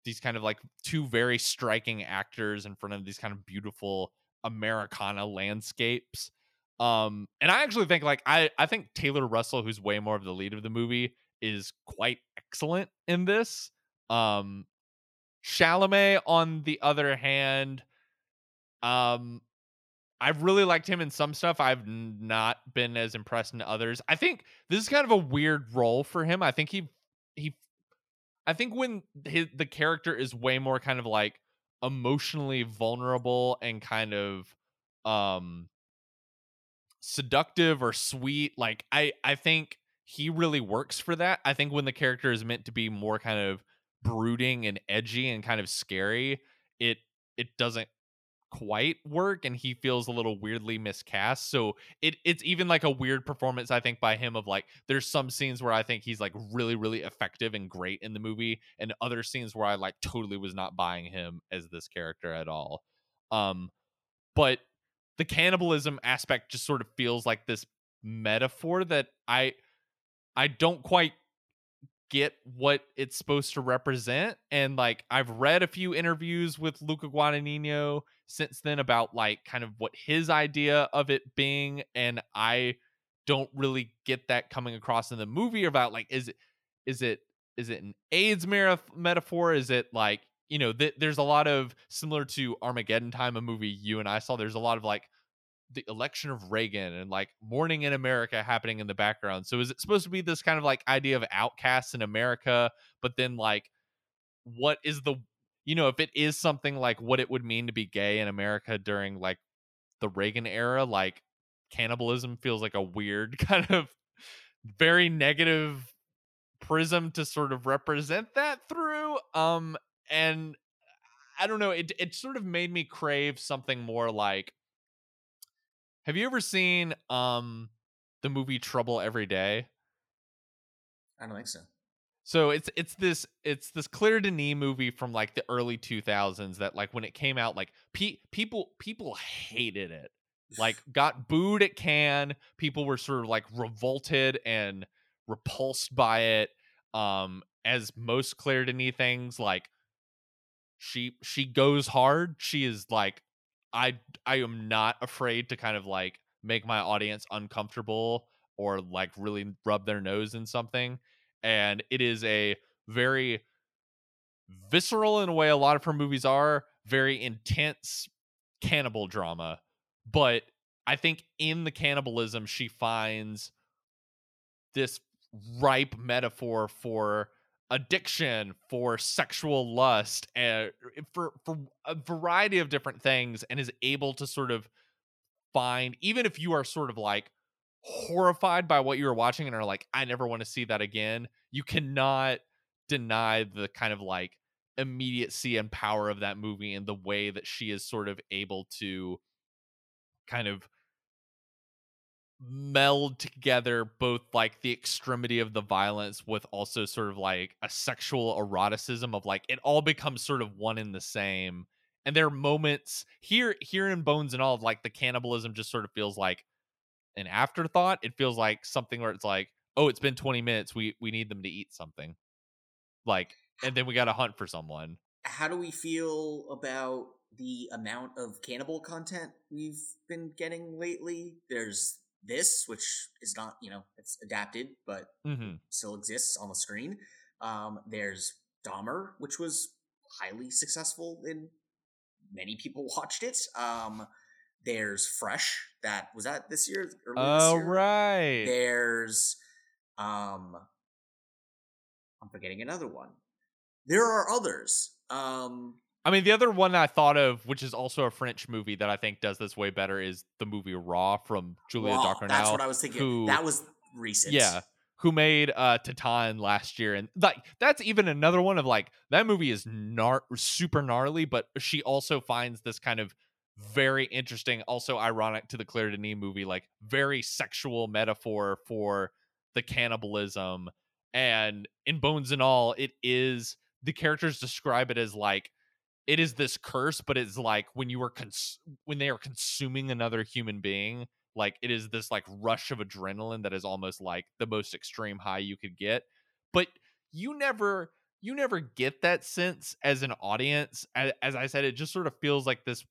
these kind of like two very striking actors in front of these kind of beautiful Americana landscapes um, and I actually think like I I think Taylor Russell, who's way more of the lead of the movie, is quite excellent in this. Um, Chalamet, on the other hand, um, I've really liked him in some stuff. I've not been as impressed in others. I think this is kind of a weird role for him. I think he he I think when his, the character is way more kind of like emotionally vulnerable and kind of um seductive or sweet, like I I think he really works for that. I think when the character is meant to be more kind of brooding and edgy and kind of scary, it it doesn't quite work and he feels a little weirdly miscast so it it's even like a weird performance i think by him of like there's some scenes where i think he's like really really effective and great in the movie and other scenes where i like totally was not buying him as this character at all. Um but the cannibalism aspect just sort of feels like this metaphor that i i don't quite get what it's supposed to represent. And like I've read a few interviews with Luca Guadagnino since then about like kind of what his idea of it being, and I don't really get that coming across in the movie about like is it is it is it an AIDS metaphor? Is it like you know th- there's a lot of similar to Armageddon Time, a movie you and I saw. There's a lot of like the election of Reagan and like morning in America happening in the background. So is it supposed to be this kind of like idea of outcasts in America, but then like what is the you know, if it is something like what it would mean to be gay in America during like the Reagan era, like cannibalism feels like a weird kind of very negative prism to sort of represent that through. Um and I don't know, it it sort of made me crave something more like have you ever seen um the movie Trouble Every Day? I don't think so. So it's it's this it's this Claire Denis movie from like the early 2000s that like when it came out like pe- people people hated it. Like got booed at Cannes. People were sort of like revolted and repulsed by it. Um as most Claire Denis things like she she goes hard. She is like I I am not afraid to kind of like make my audience uncomfortable or like really rub their nose in something and it is a very visceral in a way a lot of her movies are very intense cannibal drama but i think in the cannibalism she finds this ripe metaphor for addiction for sexual lust and eh, for for a variety of different things and is able to sort of find even if you are sort of like horrified by what you were watching and are like I never want to see that again you cannot deny the kind of like immediacy and power of that movie and the way that she is sort of able to kind of meld together both like the extremity of the violence with also sort of like a sexual eroticism of like it all becomes sort of one in the same. And there are moments here here in bones and all of like the cannibalism just sort of feels like an afterthought. It feels like something where it's like oh it's been 20 minutes. We we need them to eat something. Like and then we got to hunt for someone. How do we feel about the amount of cannibal content we've been getting lately? There's this, which is not, you know, it's adapted, but mm-hmm. still exists on the screen. Um, there's Dahmer, which was highly successful and many people watched it. Um, there's Fresh, that was that this year? Oh, this year? right. There's, um, I'm forgetting another one. There are others. Um, I mean, the other one I thought of, which is also a French movie that I think does this way better, is the movie Raw from Julia Raw, Ducournau. That's what I was thinking. Who, that was recent. Yeah, who made uh Titane last year, and like that's even another one of like that movie is gnar- super gnarly, but she also finds this kind of very interesting, also ironic to the Claire Denis movie, like very sexual metaphor for the cannibalism. And in Bones and All, it is the characters describe it as like it is this curse but it's like when you are cons- when they are consuming another human being like it is this like rush of adrenaline that is almost like the most extreme high you could get but you never you never get that sense as an audience as, as i said it just sort of feels like this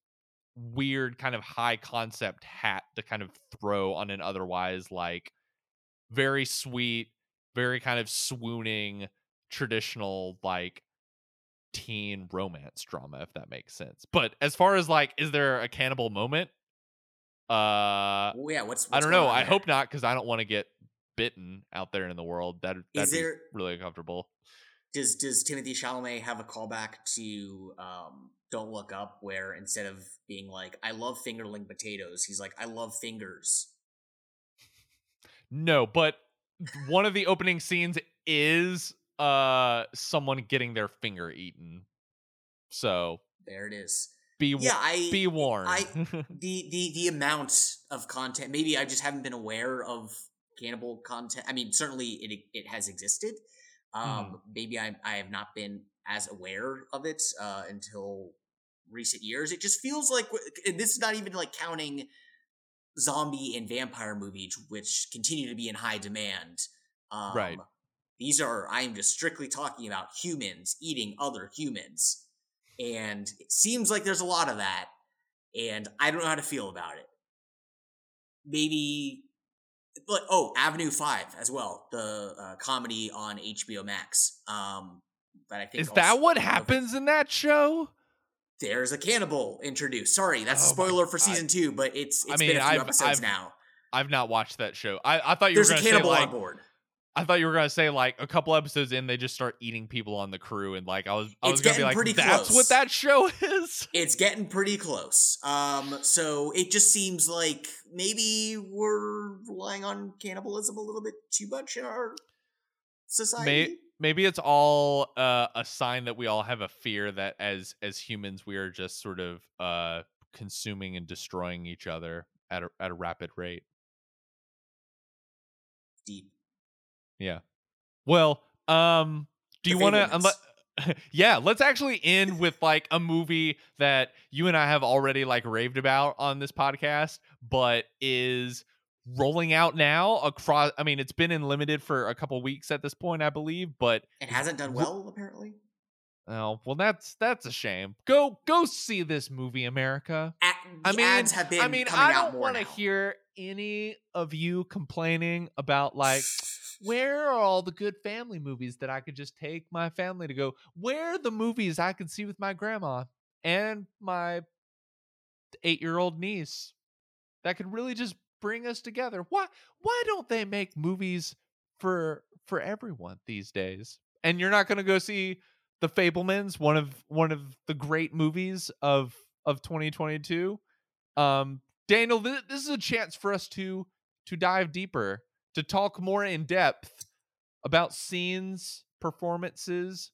weird kind of high concept hat to kind of throw on an otherwise like very sweet very kind of swooning traditional like teen romance drama, if that makes sense. But as far as like, is there a cannibal moment? Uh, well, yeah, what's, what's I don't know. I hope not because I don't want to get bitten out there in the world. That be there, really uncomfortable. Does Does Timothée Chalamet have a callback to um, Don't Look Up, where instead of being like "I love fingerling potatoes," he's like "I love fingers." No, but one of the opening scenes is uh someone getting their finger eaten. So there it is. Be yeah, I be warned. I the the the amount of content. Maybe I just haven't been aware of cannibal content. I mean, certainly it it has existed. Um, mm. Maybe I I have not been as aware of it uh, until recent years. It just feels like this is not even like counting zombie and vampire movies, which continue to be in high demand. Um, right. These are I am just strictly talking about humans eating other humans and it seems like there's a lot of that, and I don't know how to feel about it. Maybe, but oh, Avenue Five as well, the uh, comedy on HBO Max. Um, but I think is that what happens in that show? There's a cannibal introduced. Sorry, that's oh a spoiler for season two, but it's it's I mean, been a few I've, episodes I've, now. I've not watched that show. I, I thought you There's were going to say like, on board. I thought you were gonna say like a couple episodes in, they just start eating people on the crew, and like I was, I it's was gonna be like, that's close. what that show is. It's getting pretty close. Um, so it just seems like maybe we're relying on cannibalism a little bit too much in our society. May- maybe it's all uh, a sign that we all have a fear that as as humans we are just sort of uh consuming and destroying each other at a at a rapid rate. Deep. Yeah. Well, um, do you want to? Unle- yeah, let's actually end with like a movie that you and I have already like raved about on this podcast, but is rolling out now across. I mean, it's been in limited for a couple weeks at this point, I believe, but it hasn't done well apparently. Oh well, that's that's a shame. Go go see this movie, America. At, I mean, ads have been. I mean, I don't want to hear any of you complaining about like where are all the good family movies that I could just take my family to go? Where are the movies I can see with my grandma and my eight year old niece that could really just bring us together? Why why don't they make movies for for everyone these days? And you're not gonna go see The Fabelmans, one of one of the great movies of of 2022. Um Daniel, this, this is a chance for us to to dive deeper to talk more in depth about scenes, performances,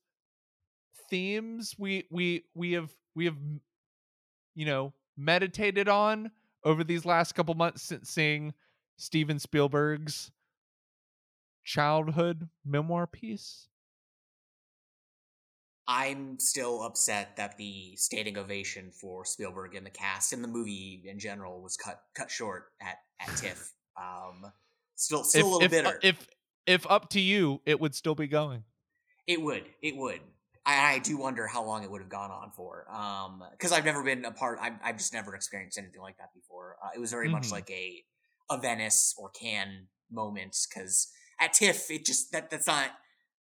themes we we we have we have you know meditated on over these last couple months since seeing Steven Spielberg's childhood memoir piece. I'm still upset that the standing ovation for Spielberg and the cast and the movie in general was cut cut short at at TIFF. Um, Still, still if, a little if, uh, bitter. If if up to you, it would still be going. It would. It would. I, I do wonder how long it would have gone on for. Um, because I've never been a part. I've, I've just never experienced anything like that before. Uh, it was very mm-hmm. much like a a Venice or Cannes moment. Because at TIFF, it just that that's not.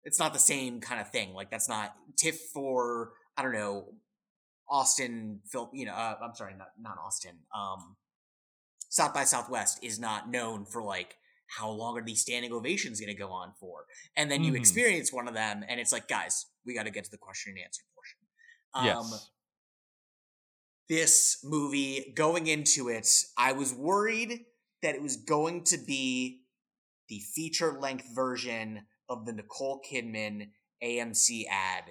It's not the same kind of thing. Like that's not TIFF for I don't know Austin film. You know, uh, I'm sorry, not not Austin. Um, South by Southwest is not known for like how long are these standing ovations going to go on for? And then you mm-hmm. experience one of them, and it's like, guys, we got to get to the question and answer portion. Um, yes. This movie, going into it, I was worried that it was going to be the feature length version of the Nicole Kidman AMC ad.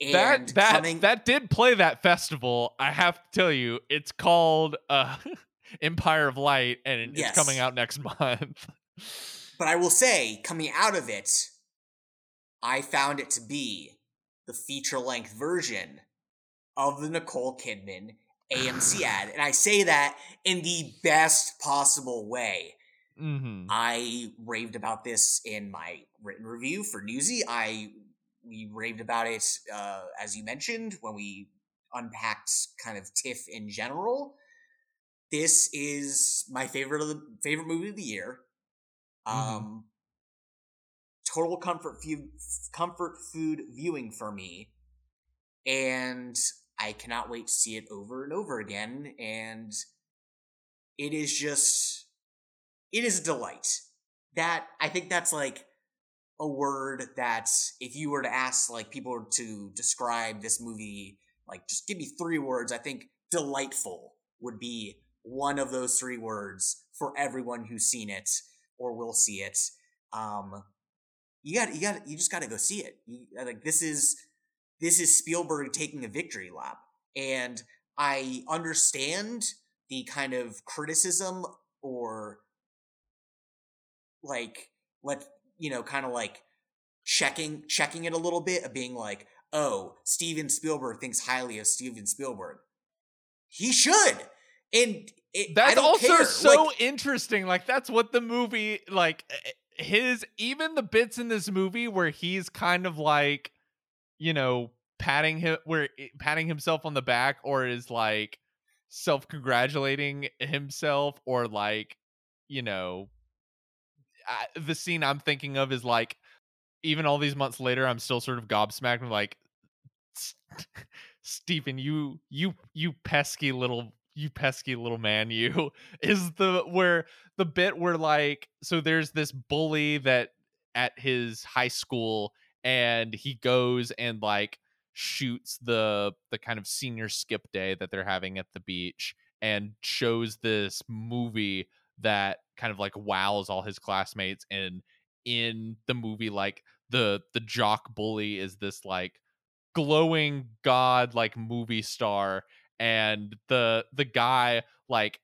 that that coming... that did play that festival. I have to tell you, it's called uh Empire of Light, and it's yes. coming out next month. but I will say, coming out of it, I found it to be the feature length version of the Nicole Kidman AMC ad. And I say that in the best possible way. Mm-hmm. I raved about this in my written review for Newsy. I we raved about it uh, as you mentioned when we unpacked kind of TIFF in general this is my favorite of the favorite movie of the year. Mm-hmm. Um, total comfort food, comfort food viewing for me, and I cannot wait to see it over and over again. And it is just it is a delight. That I think that's like a word that if you were to ask like people to describe this movie, like just give me three words, I think delightful would be one of those three words for everyone who's seen it or will see it. Um, you got you got you just got to go see it. You, like this is this is Spielberg taking a victory lap, and I understand the kind of criticism or like let you know kind of like checking checking it a little bit of being like oh steven spielberg thinks highly of steven spielberg he should and it, that's also care. so like, interesting like that's what the movie like eh, eh, his even the bits in this movie where he's kind of like you know patting him where eh, patting himself on the back or is like self-congratulating himself or like you know I, the scene i'm thinking of is like even all these months later i'm still sort of gobsmacked i like Steven, you you you pesky little you pesky little man you is the where the bit where like so there's this bully that at his high school and he goes and like shoots the the kind of senior skip day that they're having at the beach and shows this movie that kind of like wows all his classmates and in the movie like the the jock bully is this like glowing god like movie star and the the guy like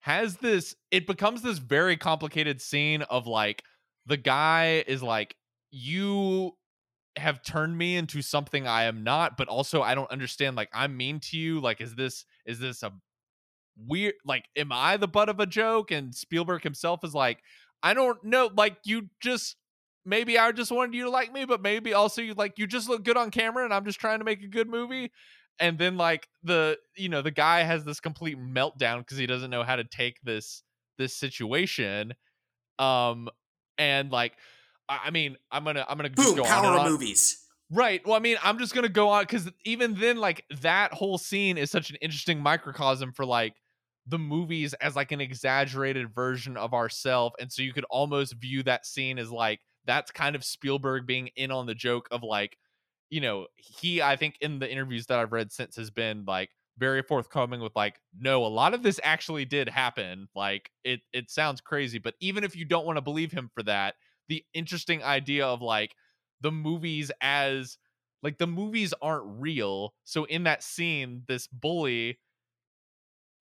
has this it becomes this very complicated scene of like the guy is like you have turned me into something I am not, but also I don't understand. Like, I'm mean to you. Like, is this is this a weird? Like, am I the butt of a joke? And Spielberg himself is like, I don't know. Like, you just maybe I just wanted you to like me, but maybe also you like you just look good on camera, and I'm just trying to make a good movie. And then like the you know the guy has this complete meltdown because he doesn't know how to take this this situation. Um, and like I mean, I'm gonna I'm gonna boom go power on of movies. Right. Well, I mean, I'm just gonna go on because even then, like that whole scene is such an interesting microcosm for like the movies as like an exaggerated version of ourself, and so you could almost view that scene as like that's kind of Spielberg being in on the joke of like, you know, he I think in the interviews that I've read since has been like very forthcoming with like no a lot of this actually did happen like it it sounds crazy but even if you don't want to believe him for that the interesting idea of like the movies as like the movies aren't real so in that scene this bully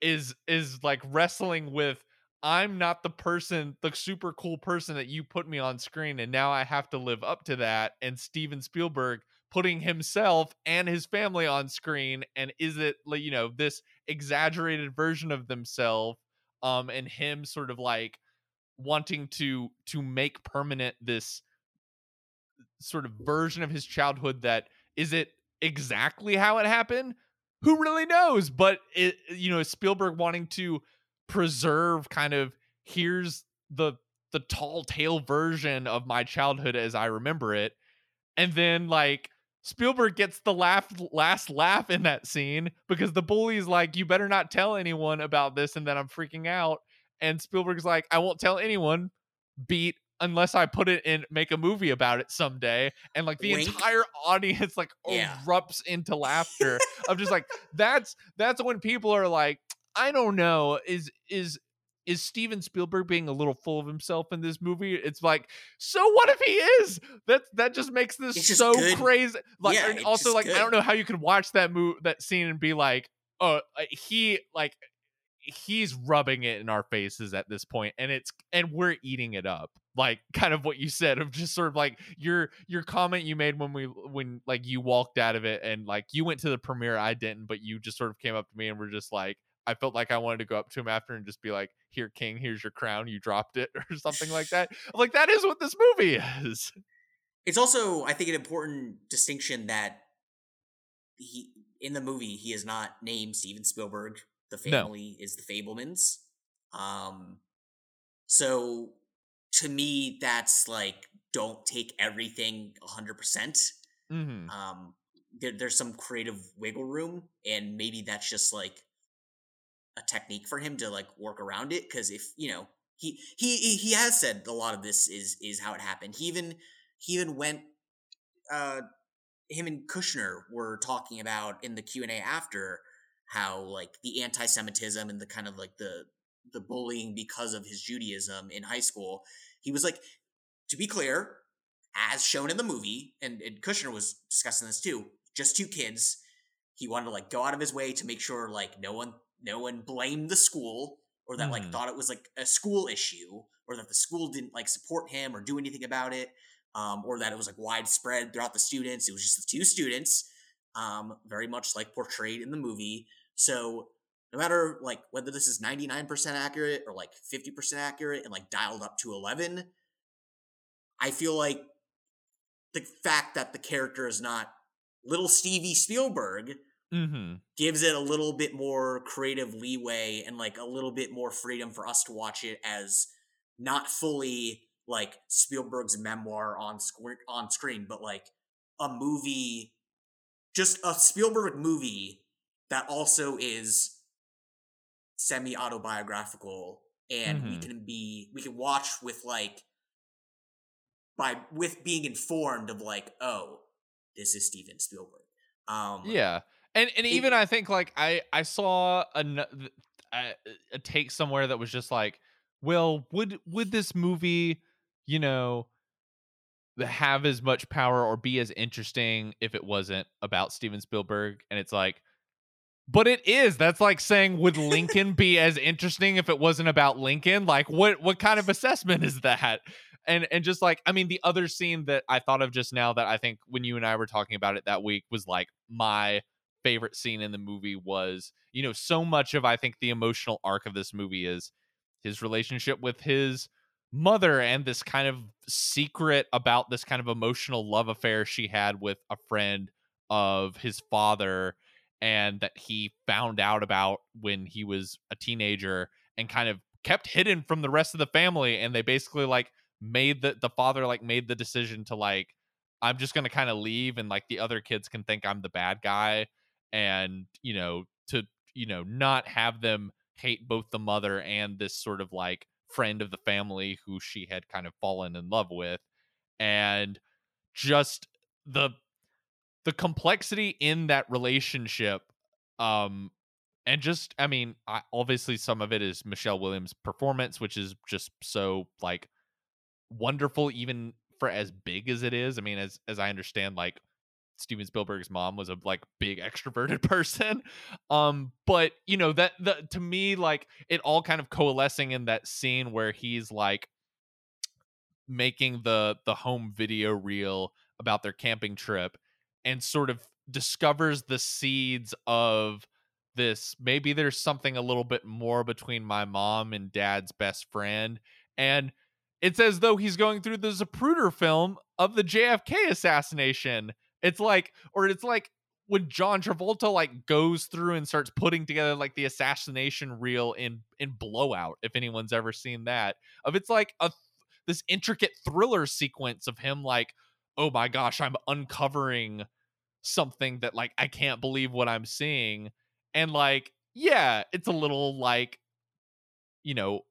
is is like wrestling with i'm not the person the super cool person that you put me on screen and now i have to live up to that and steven spielberg putting himself and his family on screen and is it like you know this exaggerated version of themselves um and him sort of like wanting to to make permanent this sort of version of his childhood that is it exactly how it happened who really knows but it you know spielberg wanting to preserve kind of here's the the tall tale version of my childhood as i remember it and then like Spielberg gets the laugh last laugh in that scene because the bully's like, "You better not tell anyone about this," and then I'm freaking out. And Spielberg's like, "I won't tell anyone." Beat unless I put it in, make a movie about it someday. And like the Wink. entire audience like Yeah. erupts into laughter. I'm just like, that's that's when people are like, I don't know, is is is Steven Spielberg being a little full of himself in this movie? It's like, so what if he is? That that just makes this just so good. crazy. Like, Yeah, and also like, I don't know how you could watch that move, that scene, and be like, oh, uh, he like he's rubbing it in our faces at this point, and it's and we're eating it up. Like, kind of what you said of just sort of like your your comment you made when we when like you walked out of it, and like you went to the premiere, I didn't, but you just sort of came up to me and were just like. I felt like I wanted to go up to him after and just be like, "Here, King, here's your crown. You dropped it, or something like that." I'm like, that is what this movie is. It's also, I think, an important distinction that he in the movie he is not named Steven Spielberg. The No. family is the Fabelmans. Um, so to me, that's like don't take everything hundred percent. Mm-hmm. Um, there, there's some creative wiggle room, and maybe that's just like a technique for him to like work around it because if you know he he he has said a lot of this is is how it happened. He even he even went uh him and Kushner were talking about in the Q and A after how like the anti-Semitism and the kind of like the the bullying because of his Judaism in high school. He was like, to be clear, as shown in the movie, and, and Kushner was discussing this too. Just two kids. He wanted to like go out of his way to make sure like no one no one blamed the school or that mm. like thought it was like a school issue or that the school didn't like support him or do anything about it um, or that it was like widespread throughout the students. It was just the two students, um, very much like portrayed in the movie. So no matter like whether this is 99% accurate or like 50% accurate and like dialed up to 11, I feel like the fact that the character is not little Stevie Spielberg mm-hmm. gives it a little bit more creative leeway and like a little bit more freedom for us to watch it as not fully like Spielberg's memoir on on screen, but like a movie, just a Spielberg movie that also is semi autobiographical, and mm-hmm. we can be we can watch with like by with being informed of like oh this is Steven Spielberg. Um, yeah, and and it, even I think like I I saw a, a a take somewhere that was just like, well, would would this movie, you know, have as much power or be as interesting if it wasn't about Steven Spielberg? And it's like, but it is. That's like saying, would Lincoln be as interesting if it wasn't about Lincoln? Like, what what kind of assessment is that? And and just like, I mean, the other scene that I thought of just now that I think when you and I were talking about it that week was like my favorite scene in the movie was, you know, so much of I think the emotional arc of this movie is his relationship with his mother and this kind of secret about this kind of emotional love affair she had with a friend of his father and that he found out about when he was a teenager and kind of kept hidden from the rest of the family and they basically like made the the father like made the decision to like I'm just going to kind of leave and like the other kids can think I'm the bad guy and you know to you know not have them hate both the mother and this sort of like friend of the family who she had kind of fallen in love with and just the the complexity in that relationship um and just i mean I, obviously some of it is michelle williams performance which is just so like wonderful even for as big as it is i mean as as i understand like Steven Spielberg's mom was a like big extroverted person. Um, but you know, that the to me, like it all kind of coalescing in that scene where he's like making the the home video reel about their camping trip and sort of discovers the seeds of this maybe there's something a little bit more between my mom and dad's best friend and it's as though he's going through the Zapruder film of the JFK assassination. It's like, or it's like when John Travolta like goes through and starts putting together like the assassination reel in in Blowout, if anyone's ever seen that, of it's like a this intricate thriller sequence of him like, oh my gosh, I'm uncovering something that like I can't believe what I'm seeing, and like yeah, it's a little like, you know,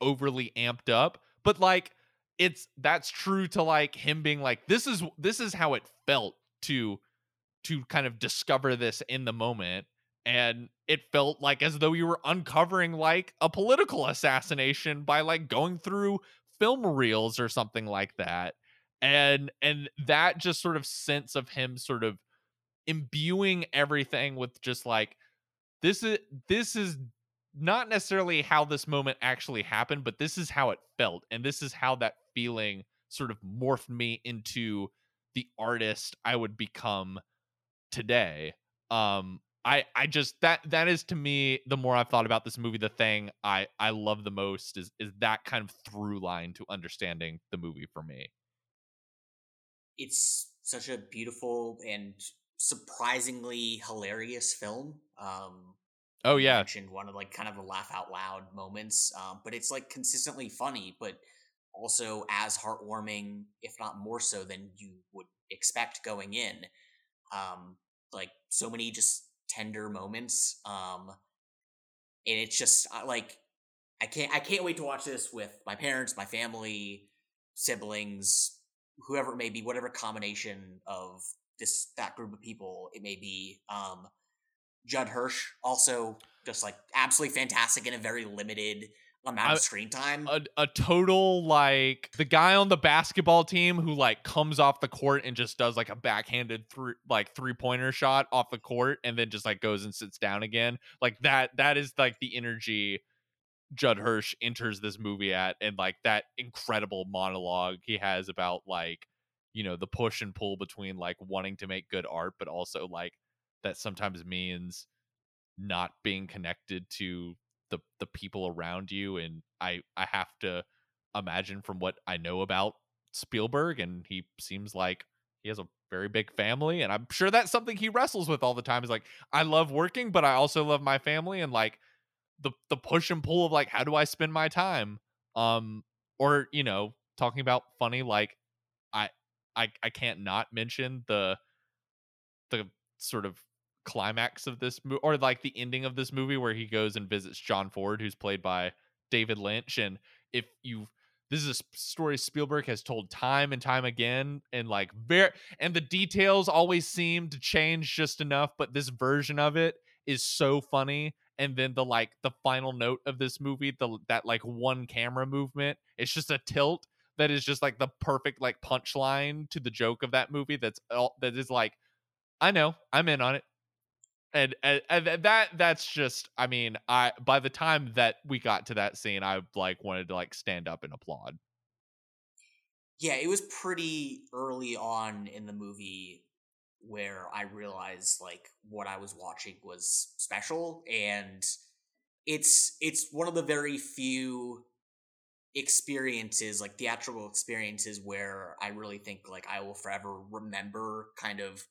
overly amped up, but like it's that's true to like him being like this is this is how it felt to to kind of discover this in the moment and it felt like as though you were uncovering like a political assassination by like going through film reels or something like that and and that just sort of sense of him sort of imbuing everything with just like this is this is not necessarily how this moment actually happened, but this is how it felt. And this is how that feeling sort of morphed me into the artist I would become today. Um, I I just that that is to me the more I've thought about this movie, the thing I I love the most is is that kind of through line to understanding the movie for me. It's such a beautiful and surprisingly hilarious film. Um, Oh yeah, mentioned one of like kind of the laugh out loud moments, um, but it's like consistently funny, but also as heartwarming, if not more so than you would expect going in. Um, like so many just tender moments. Um, and it's just like I can't I can't wait to watch this with my parents, my family, siblings, whoever it may be, whatever combination of this that group of people it may be. Um, Judd Hirsch also just like absolutely fantastic in a very limited amount of screen time. A, a total like the guy on the basketball team who like comes off the court and just does like a backhanded three like three pointer shot off the court and then just like goes and sits down again. Like that that is like the energy Judd Hirsch enters this movie at and like that incredible monologue he has about like you know the push and pull between like wanting to make good art but also like that sometimes means not being connected to the the people around you and I I have to imagine from what I know about Spielberg and he seems like he has a very big family and I'm sure that's something he wrestles with all the time. Is like I love working but I also love my family and like the the push and pull of like how do I spend my time? Um or you know talking about funny like I I I can't not mention the the sort of climax of this movie or like the ending of this movie where he goes and visits John Ford who's played by David Lynch and if you this is a story Spielberg has told time and time again and like very and the details always seem to change just enough but this version of it is so funny and then the like the final note of this movie the that like one camera movement it's just a tilt that is just like the perfect like punchline to the joke of that movie that's all that is like i know i'm in on it. And, and, and that that's just i mean i by the time that we got to that scene i like wanted to like stand up and applaud. Yeah it was pretty early on in the movie where I realized like what I was watching was special and it's it's one of the very few experiences like theatrical experiences where I really think like I will forever remember kind of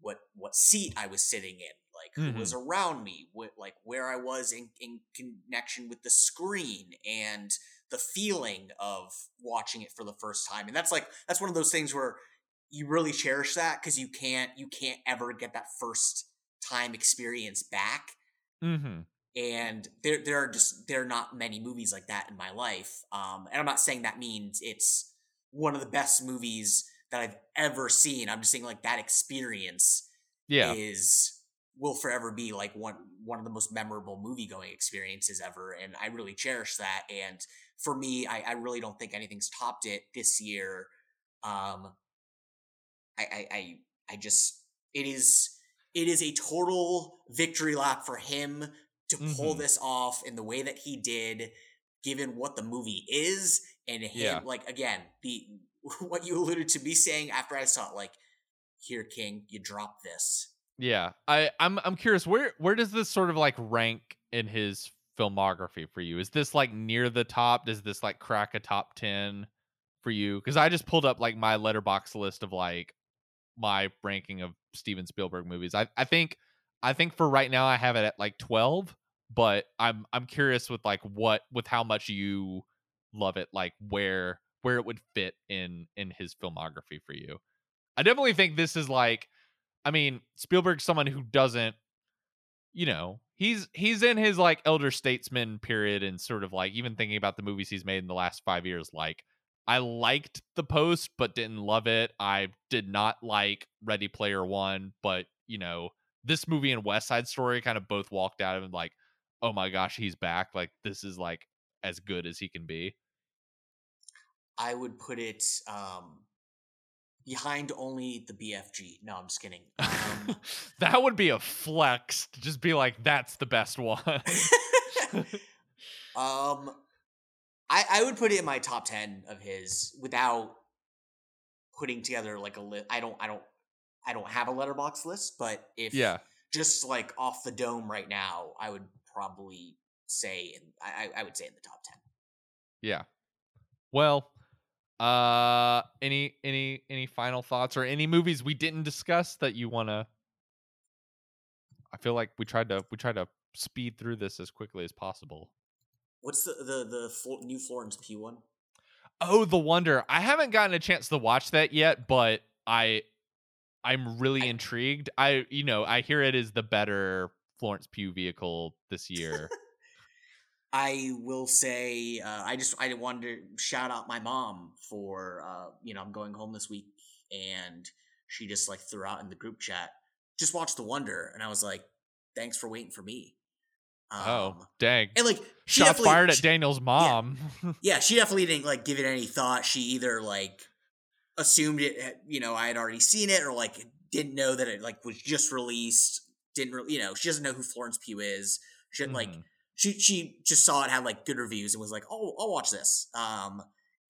what what seat I was sitting in like mm-hmm. who was mm-hmm. around me what like where I was in, in connection with the screen and the feeling of watching it for the first time and that's like that's one of those things where you really cherish that because you can't you can't ever get that first time experience back. Mm-hmm. And there there are just there are not many movies like that in my life. Um, and I'm not saying that means it's one of the best movies that I've ever seen. I'm just saying like that experience yeah. is will forever be like one one of the most memorable movie going experiences ever. And I really cherish that. And for me, I, I really don't think anything's topped it this year. Um, I, I, I, I just it is it is a total victory lap for him to pull mm-hmm. this off in the way that he did, given what the movie is, and him yeah. like again the what you alluded to me saying after I saw it, like here, King, you drop this. Yeah, I I'm I'm curious where where does this sort of like rank in his filmography for you? Is this like near the top? Does this like crack a top ten for you? Because I just pulled up like my Letterboxd list of like my ranking of Steven Spielberg movies. I I think I think for right now I have it at like 12, but I'm I'm curious with like what with how much you love it, like where where it would fit in in his filmography for you. I definitely think this is like I mean, Spielberg's someone who doesn't you know, he's he's in his like elder statesman period and sort of like even thinking about the movies he's made in the last 5 years like I liked the post, but didn't love it. I did not like Ready Player One, but you know, this movie and West Side Story kind of both walked out of it like, oh my gosh, he's back. Like this is like as good as he can be. I would put it um behind only the BFG. No, I'm just kidding. Um, that would be a flex to just be like, that's the best one. um, I, I would put it in my top 10 of his without putting together like a list. I don't, I don't, I don't have a Letterboxd list, but if yeah, just like off the dome right now, I would probably say, in, I, I would say in the top 10. Yeah. Well, uh, any, any, any final thoughts or any movies we didn't discuss that you want to, I feel like we tried to, we tried to speed through this as quickly as possible. What's the the the new Florence Pugh one? Oh, The Wonder. I haven't gotten a chance to watch that yet, but I I'm really I, intrigued. I you know, I hear it is the better Florence Pugh vehicle this year. I will say, uh, I just I wanted to shout out my mom for uh, you know I'm going home this week, and she just like threw out in the group chat, just watch The Wonder, and I was like, thanks for waiting for me. Oh, Um, dang. and like she Shots fired at she- Daniel's mom. yeah, she definitely didn't like give it any thought. She either like assumed it, you know, I had already seen it, or like didn't know that it like was just released. Didn't really, you know, she doesn't know who Florence Pugh is. She didn't, like Mhm. she she just saw it had like good reviews and was like, oh, I'll watch this. Um,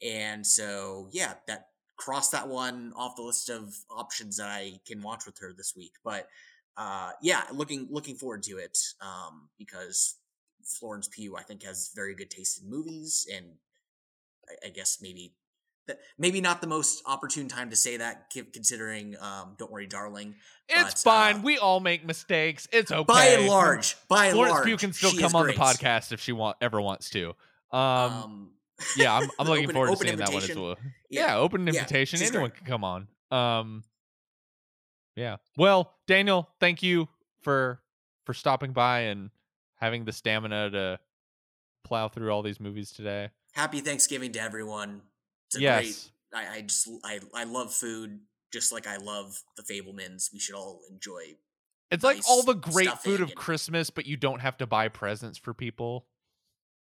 and so yeah, that crossed that one off the list of options that I can watch with her this week. But uh, yeah, looking looking forward to it um, because Florence Pugh I think has very good taste in movies, and I, I guess maybe. that Maybe not the most opportune time to say that, considering um, "Don't Worry, Darling." It's but, fine. uh, we all make mistakes. It's okay. By and large, by and Florence large, Pugh can still come on the podcast if she want ever wants to. Um, Um, yeah, I'm, I'm looking open- forward to seeing that one as well. Yeah. Yeah, open invitation. she's Anyone great. can come on. Um, yeah. Well, Daniel, thank you for for stopping by and having the stamina to plow through all these movies today. happy Thanksgiving to everyone. It's a yes. great. I, I just I I love food just like I love the Fabelmans. We should all enjoy. It's like all the great food of Christmas, but you don't have to buy presents for people.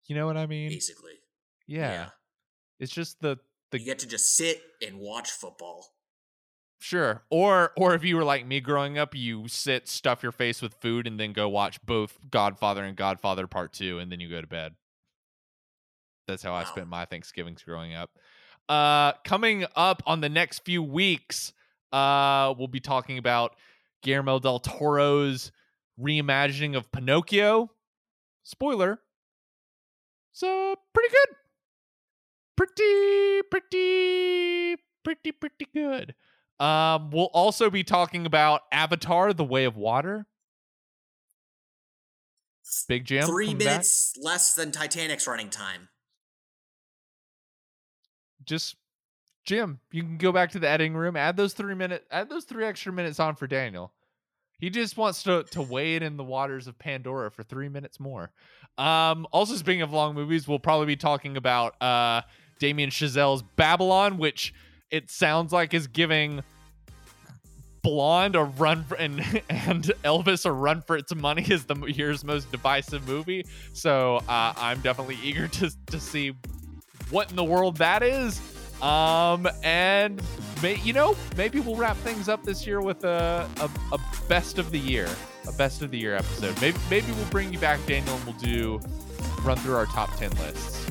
You know what I mean? Basically, Yeah. It's just the the you get to just sit and watch football. Sure. Or or if you were like me growing up, you sit, stuff your face with food, and then go watch both Godfather and Godfather Part Two, and then you go to bed. That's how I Wow. spent my Thanksgivings growing up. Uh coming up on the next few weeks, uh, we'll be talking about Guillermo del Toro's reimagining of Pinocchio. Spoiler. So pretty good. Pretty, pretty, pretty, pretty good. Um, we'll also be talking about Avatar: The Way of Water. Big Jim, Three coming back. minutes less than Titanic's running time. Just Jim, you can go back to the editing room. Add those three minute. Add those three extra minutes on for Daniel. He just wants to to wade in the waters of Pandora for three minutes more. Um, also, speaking of long movies, we'll probably be talking about uh Damien Chazelle's Babylon, which it sounds like is giving Blonde a run for, and and Elvis a run for its money is the year's most divisive movie. So uh, I'm definitely eager to to see what in the world that is. Um, and may, you know, maybe we'll wrap things up this year with a, a, a best of the year, a best of the year episode. Maybe maybe we'll bring you back, Daniel, and we'll do run through our top ten lists.